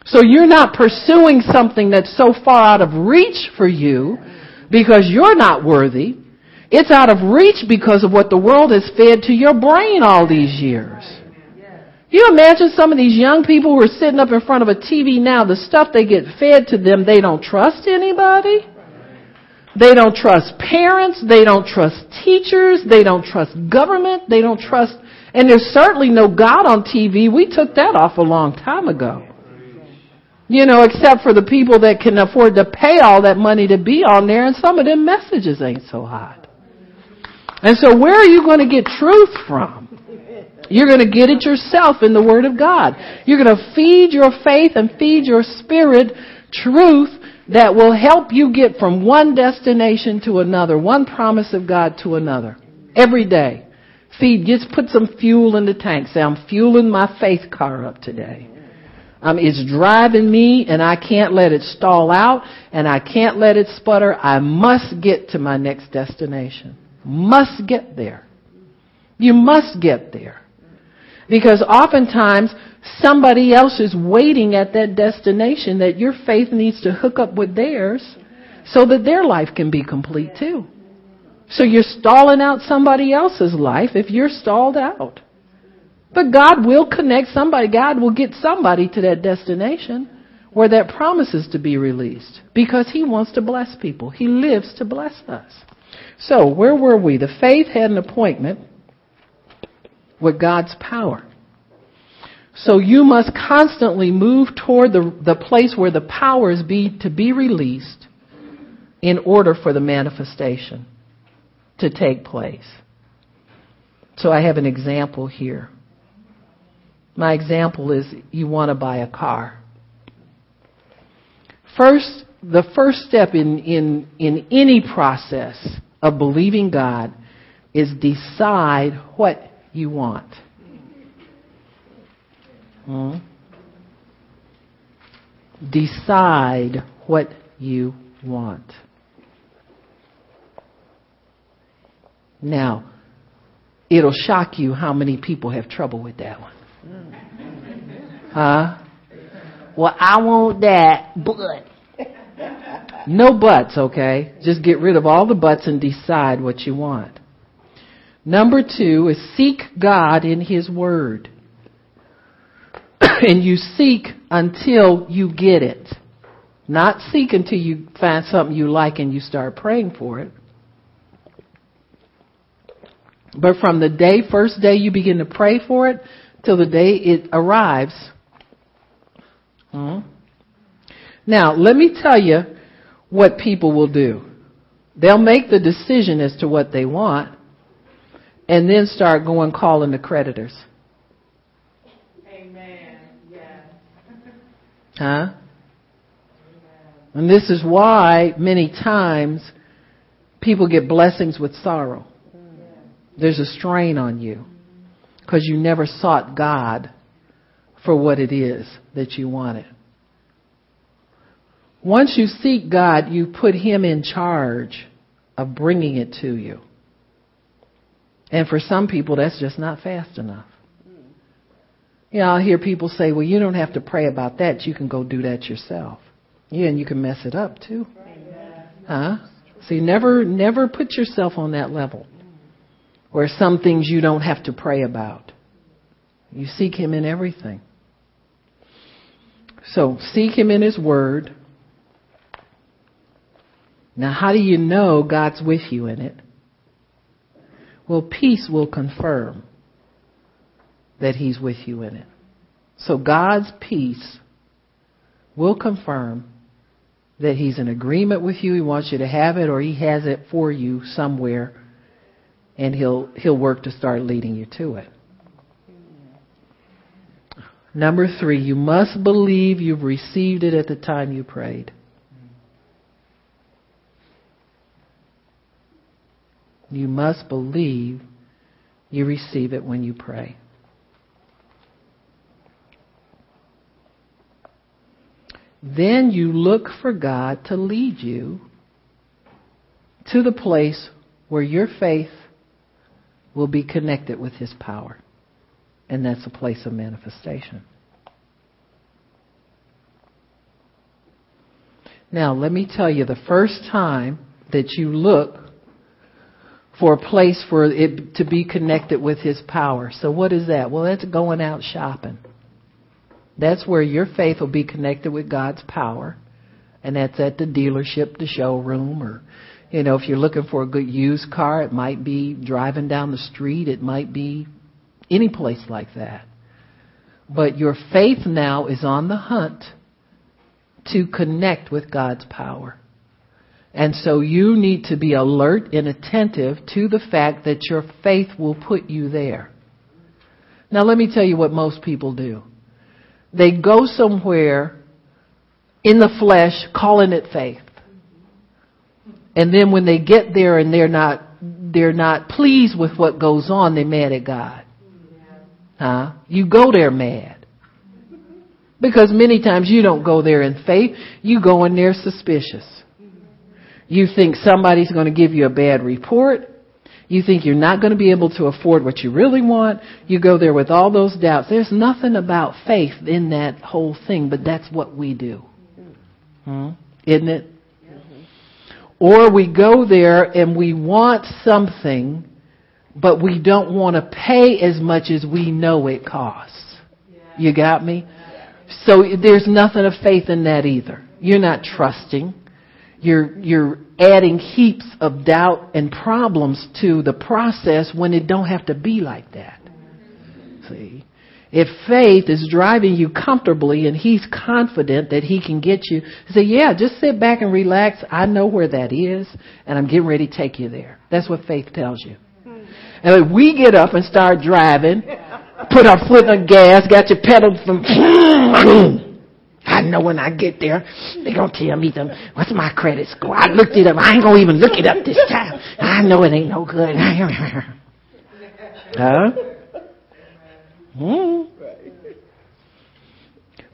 So you're not pursuing something that's so far out of reach for you because you're not worthy. It's out of reach because of what the world has fed to your brain all these years. You imagine some of these young people who are sitting up in front of a TV now, the stuff they get fed to them, they don't trust anybody. They don't trust parents. They don't trust teachers. They don't trust government. They don't trust, and there's certainly no God on TV. We took that off a long time ago. You know, except for the people that can afford to pay all that money to be on there, and some of them messages ain't so hot. And so where are you going to get truth from? You're going to get it yourself in the Word of God. You're going to feed your faith and feed your spirit truth that will help you get from one destination to another, one promise of God to another. Every day. Feed, just put some fuel in the tank. Say, I'm fueling my faith car up today. Um, it's driving me and I can't let it stall out and I can't let it sputter. I must get to my next destination. Must get there. You must get there. Because oftentimes somebody else is waiting at that destination that your faith needs to hook up with theirs so that their life can be complete too. So you're stalling out somebody else's life if you're stalled out. But God will connect somebody. God will get somebody to that destination where that promises to be released because He wants to bless people. He lives to bless us. So where were we? The faith had an appointment with God's power. So you must constantly move toward the, the place where the powers be to be released in order for the manifestation to take place. So I have an example here. My example is you want to buy a car. First, the first step in, in, in any process of believing God is decide what you want. Hmm? Decide what you want. Now, it'll shock you how many people have trouble with that one. Huh? Well, I want that, but. No buts, okay? Just get rid of all the buts and decide what you want. Number two is seek God in His Word. and you seek until you get it. Not seek until you find something you like and you start praying for it. But from the day, first day you begin to pray for it, till the day it arrives. Hmm? Now, let me tell you what people will do. They'll make the decision as to what they want and then start going calling the creditors. Amen. Yes. Huh? And this is why many times people get blessings with sorrow. There's a strain on you because you never sought God for what it is that you wanted. Once you seek God, you put Him in charge of bringing it to you. And for some people, that's just not fast enough. You know, I'll hear people say, well, you don't have to pray about that. You can go do that yourself. Yeah, and you can mess it up too. Huh? See, never, never put yourself on that level where some things you don't have to pray about. You seek Him in everything. So, seek Him in His Word. Now, how do you know God's with you in it? Well, peace will confirm that He's with you in it. So, God's peace will confirm that He's in agreement with you. He wants you to have it, or He has it for you somewhere, and He'll He'll work to start leading you to it. Number three, you must believe you've received it at the time you prayed. You must believe you receive it when you pray. Then you look for God to lead you to the place where your faith will be connected with His power. And that's a place of manifestation. Now, let me tell you the first time that you look for a place for it to be connected with His power. So, what is that? Well, that's going out shopping. That's where your faith will be connected with God's power. And that's at the dealership, the showroom, or, you know, if you're looking for a good used car, it might be driving down the street. It might be any place like that. But your faith now is on the hunt to connect with God's power. And so you need to be alert and attentive to the fact that your faith will put you there. Now let me tell you what most people do. They go somewhere in the flesh calling it faith. And then when they get there and they're not they're not pleased with what goes on, they're mad at God. Huh? You go there mad. Because many times you don't go there in faith, you go in there suspicious. You think somebody's going to give you a bad report. You think you're not going to be able to afford what you really want. You go there with all those doubts. There's nothing about faith in that whole thing, but that's what we do. Hmm? Isn't it? Or we go there and we want something, but we don't want to pay as much as we know it costs. You got me? So there's nothing of faith in that either. You're not trusting. You're, you're adding heaps of doubt and problems to the process when it don't have to be like that. See? If faith is driving you comfortably and he's confident that he can get you, say, yeah, just sit back and relax. I know where that is and I'm getting ready to take you there. That's what faith tells you. And if we get up and start driving, put our foot on gas, got your pedal from, I know when I get there, they gonna tell me them, what's my credit score? I looked it up. I ain't gonna even look it up this time. I know it ain't no good. huh? Hmm.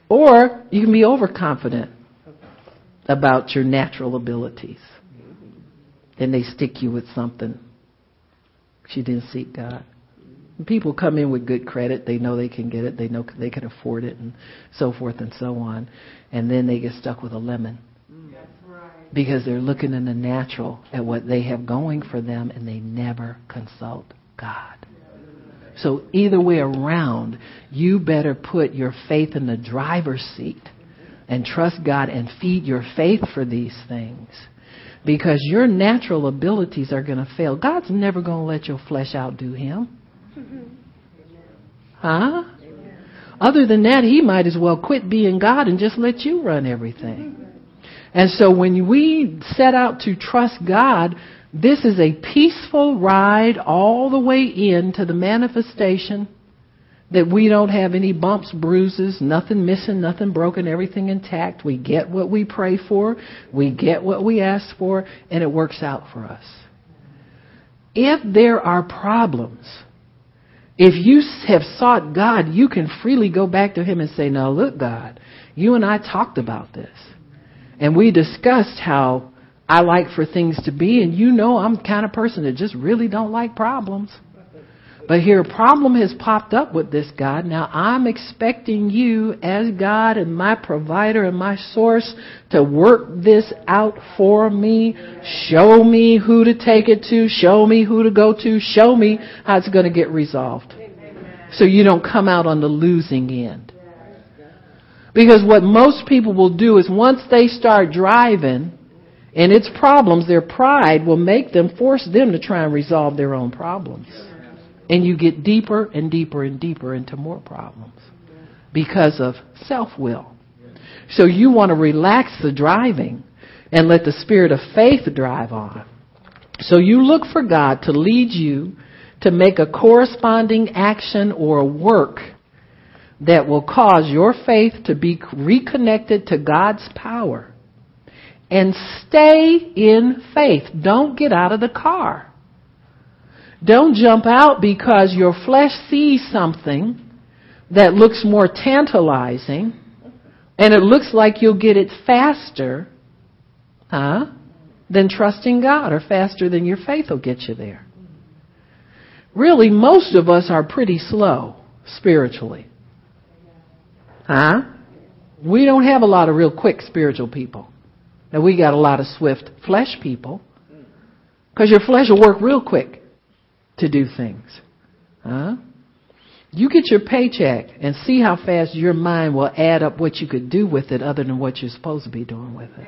Or you can be overconfident about your natural abilities. And they stick you with something. She didn't seek God. People come in with good credit. They know they can get it. They know they can afford it and so forth and so on. And then they get stuck with a lemon. Because they're looking in the natural at what they have going for them and they never consult God. So either way around, you better put your faith in the driver's seat and trust God and feed your faith for these things. Because your natural abilities are going to fail. God's never going to let your flesh outdo him. Huh? Other than that, he might as well quit being God and just let you run everything. And so when we set out to trust God, this is a peaceful ride all the way into the manifestation that we don't have any bumps, bruises, nothing missing, nothing broken, everything intact. We get what we pray for, we get what we ask for, and it works out for us. If there are problems, if you have sought God, you can freely go back to Him and say, Now look, God, you and I talked about this. And we discussed how I like for things to be, and you know I'm the kind of person that just really don't like problems. But here a problem has popped up with this God. Now I'm expecting you as God and my provider and my source to work this out for me. Show me who to take it to. Show me who to go to. Show me how it's going to get resolved. So you don't come out on the losing end. Because what most people will do is once they start driving and its problems, their pride will make them, force them to try and resolve their own problems. And you get deeper and deeper and deeper into more problems because of self will. So you want to relax the driving and let the spirit of faith drive on. So you look for God to lead you to make a corresponding action or work that will cause your faith to be reconnected to God's power. And stay in faith. Don't get out of the car. Don't jump out because your flesh sees something that looks more tantalizing and it looks like you'll get it faster, huh? Than trusting God or faster than your faith will get you there. Really, most of us are pretty slow spiritually. Huh? We don't have a lot of real quick spiritual people. Now we got a lot of swift flesh people. Because your flesh will work real quick to do things. Huh? You get your paycheck and see how fast your mind will add up what you could do with it other than what you're supposed to be doing with it.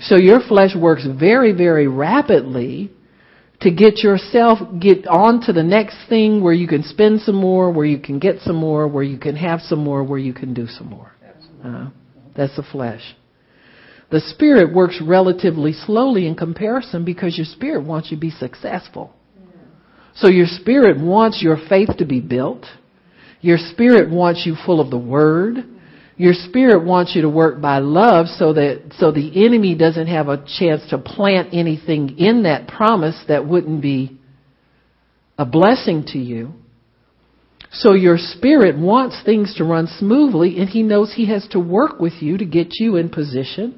So your flesh works very, very rapidly to get yourself, get on to the next thing where you can spend some more, where you can get some more, where you can have some more, where you can do some more. Uh, that's the flesh. The spirit works relatively slowly in comparison because your spirit wants you to be successful. So your spirit wants your faith to be built. Your spirit wants you full of the word. Your spirit wants you to work by love so that, so the enemy doesn't have a chance to plant anything in that promise that wouldn't be a blessing to you. So your spirit wants things to run smoothly and he knows he has to work with you to get you in position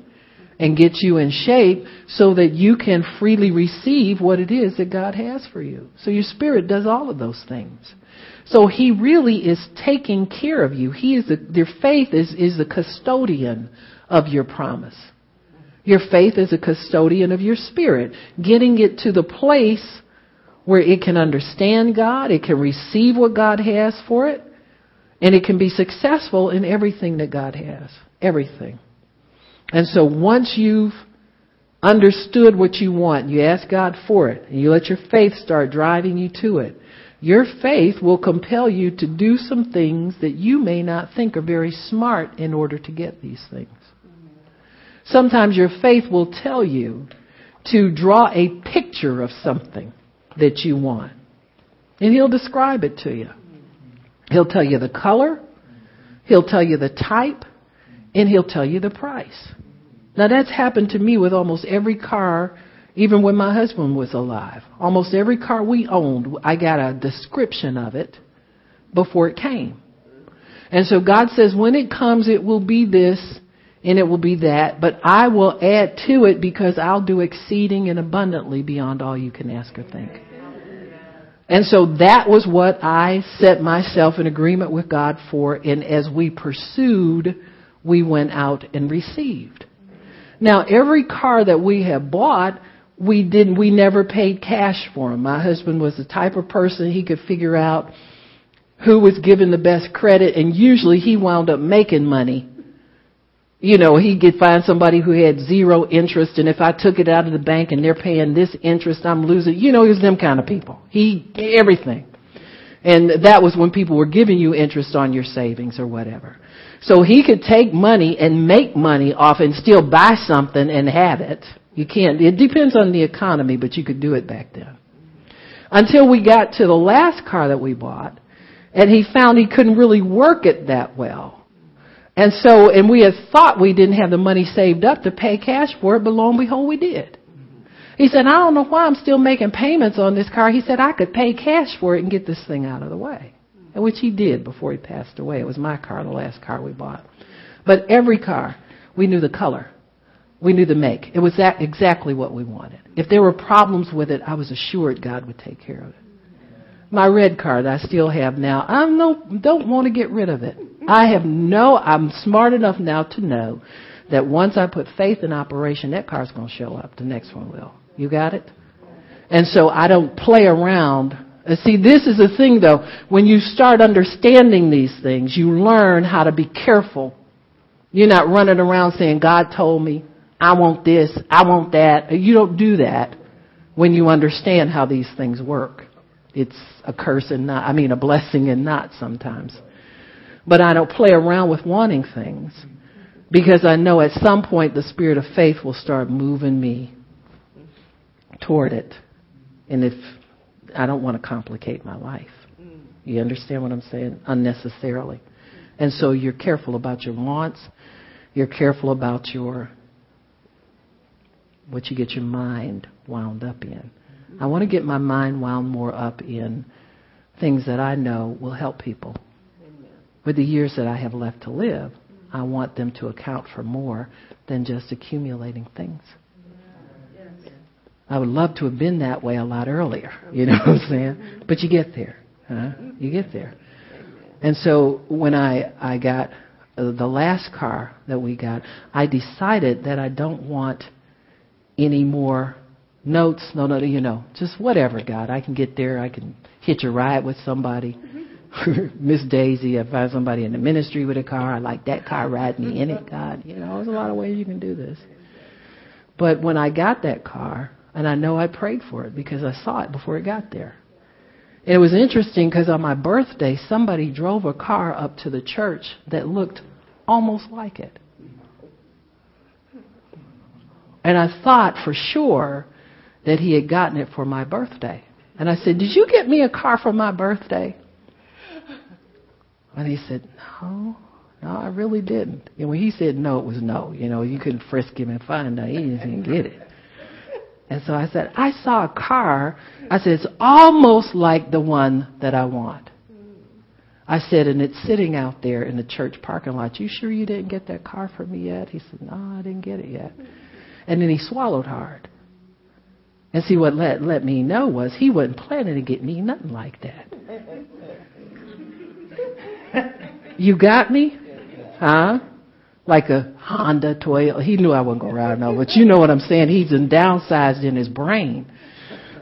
and get you in shape so that you can freely receive what it is that God has for you. So your spirit does all of those things. So he really is taking care of you. He is the, your faith is, is the custodian of your promise. Your faith is a custodian of your spirit, getting it to the place where it can understand God, it can receive what God has for it, and it can be successful in everything that God has. Everything. And so once you've understood what you want, you ask God for it, and you let your faith start driving you to it, your faith will compel you to do some things that you may not think are very smart in order to get these things. Sometimes your faith will tell you to draw a picture of something that you want. And he'll describe it to you. He'll tell you the color. He'll tell you the type. And he'll tell you the price. Now that's happened to me with almost every car, even when my husband was alive. Almost every car we owned, I got a description of it before it came. And so God says, when it comes, it will be this and it will be that, but I will add to it because I'll do exceeding and abundantly beyond all you can ask or think. And so that was what I set myself in agreement with God for, and as we pursued, we went out and received. Now, every car that we have bought, we didn't, we never paid cash for them. My husband was the type of person he could figure out who was given the best credit, and usually he wound up making money you know, he could find somebody who had zero interest, and if I took it out of the bank and they're paying this interest, I'm losing. You know, he was them kind of people. He everything, and that was when people were giving you interest on your savings or whatever. So he could take money and make money off and still buy something and have it. You can't. It depends on the economy, but you could do it back then. Until we got to the last car that we bought, and he found he couldn't really work it that well. And so, and we had thought we didn't have the money saved up to pay cash for it, but lo and behold, we did. He said, I don't know why I'm still making payments on this car. He said, I could pay cash for it and get this thing out of the way. Which he did before he passed away. It was my car, the last car we bought. But every car, we knew the color. We knew the make. It was that exactly what we wanted. If there were problems with it, I was assured God would take care of it. My red car that I still have now, I don't, don't want to get rid of it. I have no, I'm smart enough now to know that once I put faith in operation, that car's going to show up. The next one will. You got it? And so I don't play around. See, this is the thing though. When you start understanding these things, you learn how to be careful. You're not running around saying, God told me, I want this, I want that. You don't do that when you understand how these things work. It's a curse and not, I mean, a blessing and not sometimes. But I don't play around with wanting things because I know at some point the spirit of faith will start moving me toward it. And if I don't want to complicate my life. Mm. You understand what I'm saying? Unnecessarily. And so you're careful about your wants. You're careful about your what you get your mind wound up in. I want to get my mind wound more up in things that I know will help people. With the years that I have left to live, I want them to account for more than just accumulating things. I would love to have been that way a lot earlier, you know what I'm saying? But you get there, huh? You get there. And so when I I got uh, the last car that we got, I decided that I don't want any more notes. No, no, you know, just whatever, God. I can get there. I can hitch a ride with somebody. Miss Daisy, I find somebody in the ministry with a car. I like that car. Ride me in it, God. You know, there's a lot of ways you can do this. But when I got that car, and I know I prayed for it because I saw it before it got there. And it was interesting because on my birthday, somebody drove a car up to the church that looked almost like it. And I thought for sure that he had gotten it for my birthday. And I said, Did you get me a car for my birthday? And he said, No, no, I really didn't. And when he said no, it was no. You know, you couldn't frisk him and find out he didn't get it. And so I said, I saw a car. I said, it's almost like the one that I want. I said, and it's sitting out there in the church parking lot. You sure you didn't get that car for me yet? He said, no, I didn't get it yet. And then he swallowed hard. And see, what let, let me know was he wasn't planning to get me nothing like that. you got me? Huh? Like a Honda Toyota. He knew I wasn't going to ride no, but you know what I'm saying. He's downsized in his brain.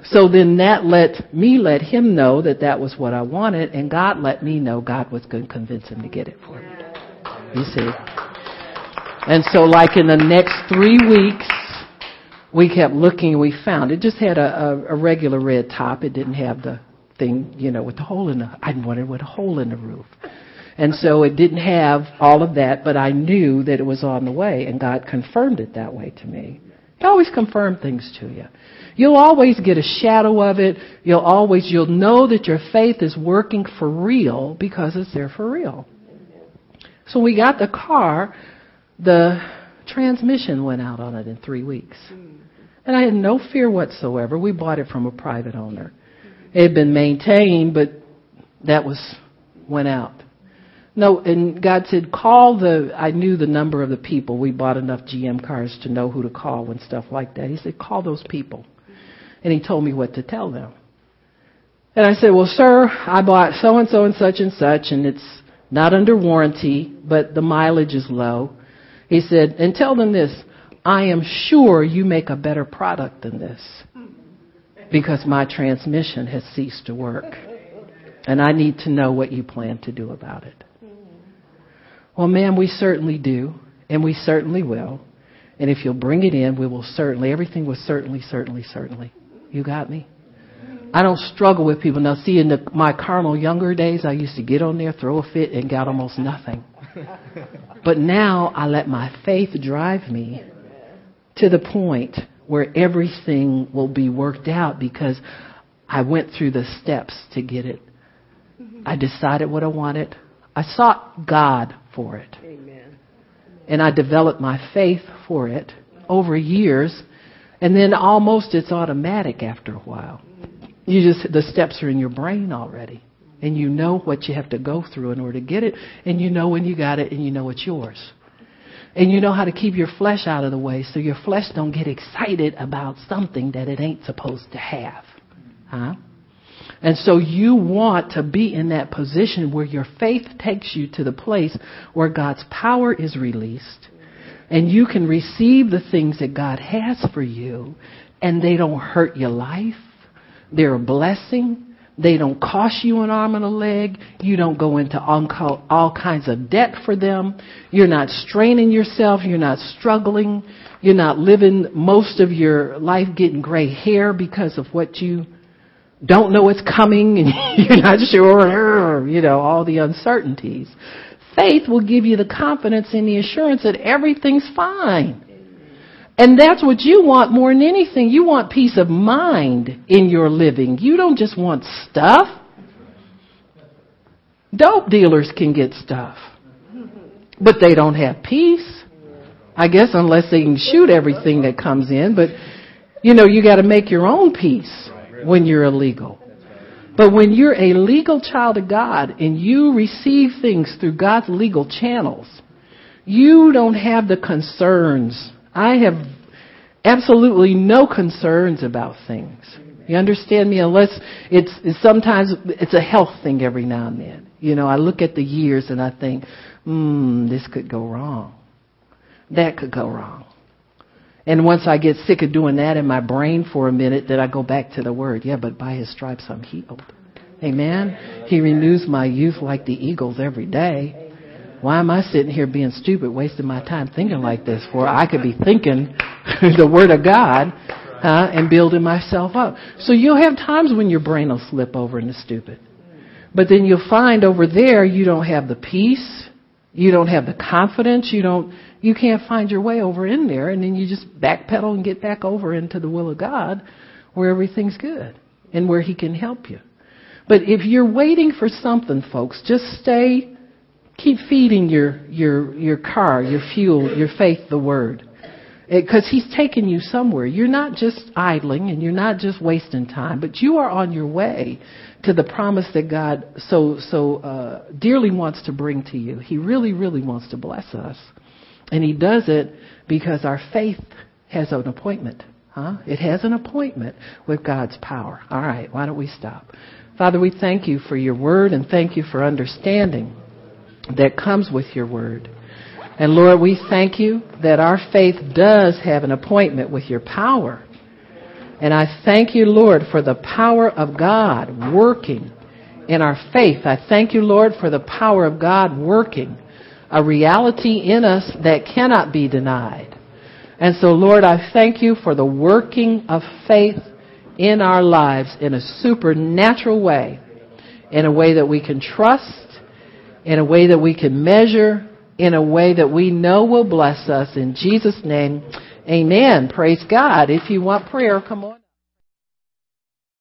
So then that let me let him know that that was what I wanted, and God let me know God was going to convince him to get it for me. You see? And so, like in the next three weeks, we kept looking we found it just had a, a, a regular red top. It didn't have the thing, you know, with the hole in the. I wanted with a hole in the roof. And so it didn't have all of that, but I knew that it was on the way, and God confirmed it that way to me. He always confirm things to you. You'll always get a shadow of it. You'll always, you'll know that your faith is working for real because it's there for real. So we got the car. the transmission went out on it in three weeks. And I had no fear whatsoever. We bought it from a private owner. It had been maintained, but that was went out. No, and God said, call the, I knew the number of the people. We bought enough GM cars to know who to call when stuff like that. He said, call those people. And he told me what to tell them. And I said, well, sir, I bought so and so and such and such, and it's not under warranty, but the mileage is low. He said, and tell them this, I am sure you make a better product than this because my transmission has ceased to work. And I need to know what you plan to do about it. Well, ma'am, we certainly do, and we certainly will. And if you'll bring it in, we will certainly, everything was certainly, certainly, certainly. You got me? I don't struggle with people. Now, see, in the, my carnal younger days, I used to get on there, throw a fit, and got almost nothing. But now I let my faith drive me to the point where everything will be worked out because I went through the steps to get it. I decided what I wanted. I sought God for it. Amen. And I developed my faith for it over years. And then almost it's automatic after a while. You just, the steps are in your brain already. And you know what you have to go through in order to get it. And you know when you got it and you know it's yours. And you know how to keep your flesh out of the way so your flesh don't get excited about something that it ain't supposed to have. Huh? And so you want to be in that position where your faith takes you to the place where God's power is released and you can receive the things that God has for you and they don't hurt your life. They're a blessing. They don't cost you an arm and a leg. You don't go into all kinds of debt for them. You're not straining yourself. You're not struggling. You're not living most of your life getting gray hair because of what you don't know what's coming and you're not sure, you know, all the uncertainties. Faith will give you the confidence and the assurance that everything's fine. And that's what you want more than anything. You want peace of mind in your living. You don't just want stuff. Dope dealers can get stuff, but they don't have peace. I guess unless they can shoot everything that comes in, but you know, you gotta make your own peace when you're illegal. But when you're a legal child of God and you receive things through God's legal channels, you don't have the concerns. I have absolutely no concerns about things. You understand me? Unless it's, it's sometimes it's a health thing every now and then. You know, I look at the years and I think, hmm, this could go wrong. That could go wrong. And once I get sick of doing that in my brain for a minute, then I go back to the word. Yeah, but by his stripes I'm healed. Amen. He renews my youth like the eagles every day. Why am I sitting here being stupid, wasting my time thinking like this for? I could be thinking the word of God and building myself up. So you'll have times when your brain will slip over into stupid. But then you'll find over there you don't have the peace, you don't have the confidence, you don't you can't find your way over in there, and then you just backpedal and get back over into the will of God where everything's good and where He can help you. But if you're waiting for something, folks, just stay, keep feeding your, your, your car, your fuel, your faith, the Word. Because He's taking you somewhere. You're not just idling and you're not just wasting time, but you are on your way to the promise that God so, so uh, dearly wants to bring to you. He really, really wants to bless us. And he does it because our faith has an appointment. Huh? It has an appointment with God's power. All right, why don't we stop? Father, we thank you for your word and thank you for understanding that comes with your word. And Lord, we thank you that our faith does have an appointment with your power. And I thank you, Lord, for the power of God working in our faith. I thank you, Lord, for the power of God working a reality in us that cannot be denied. And so, Lord, I thank you for the working of faith in our lives in a supernatural way, in a way that we can trust, in a way that we can measure, in a way that we know will bless us. In Jesus' name, amen. Praise God. If you want prayer, come on.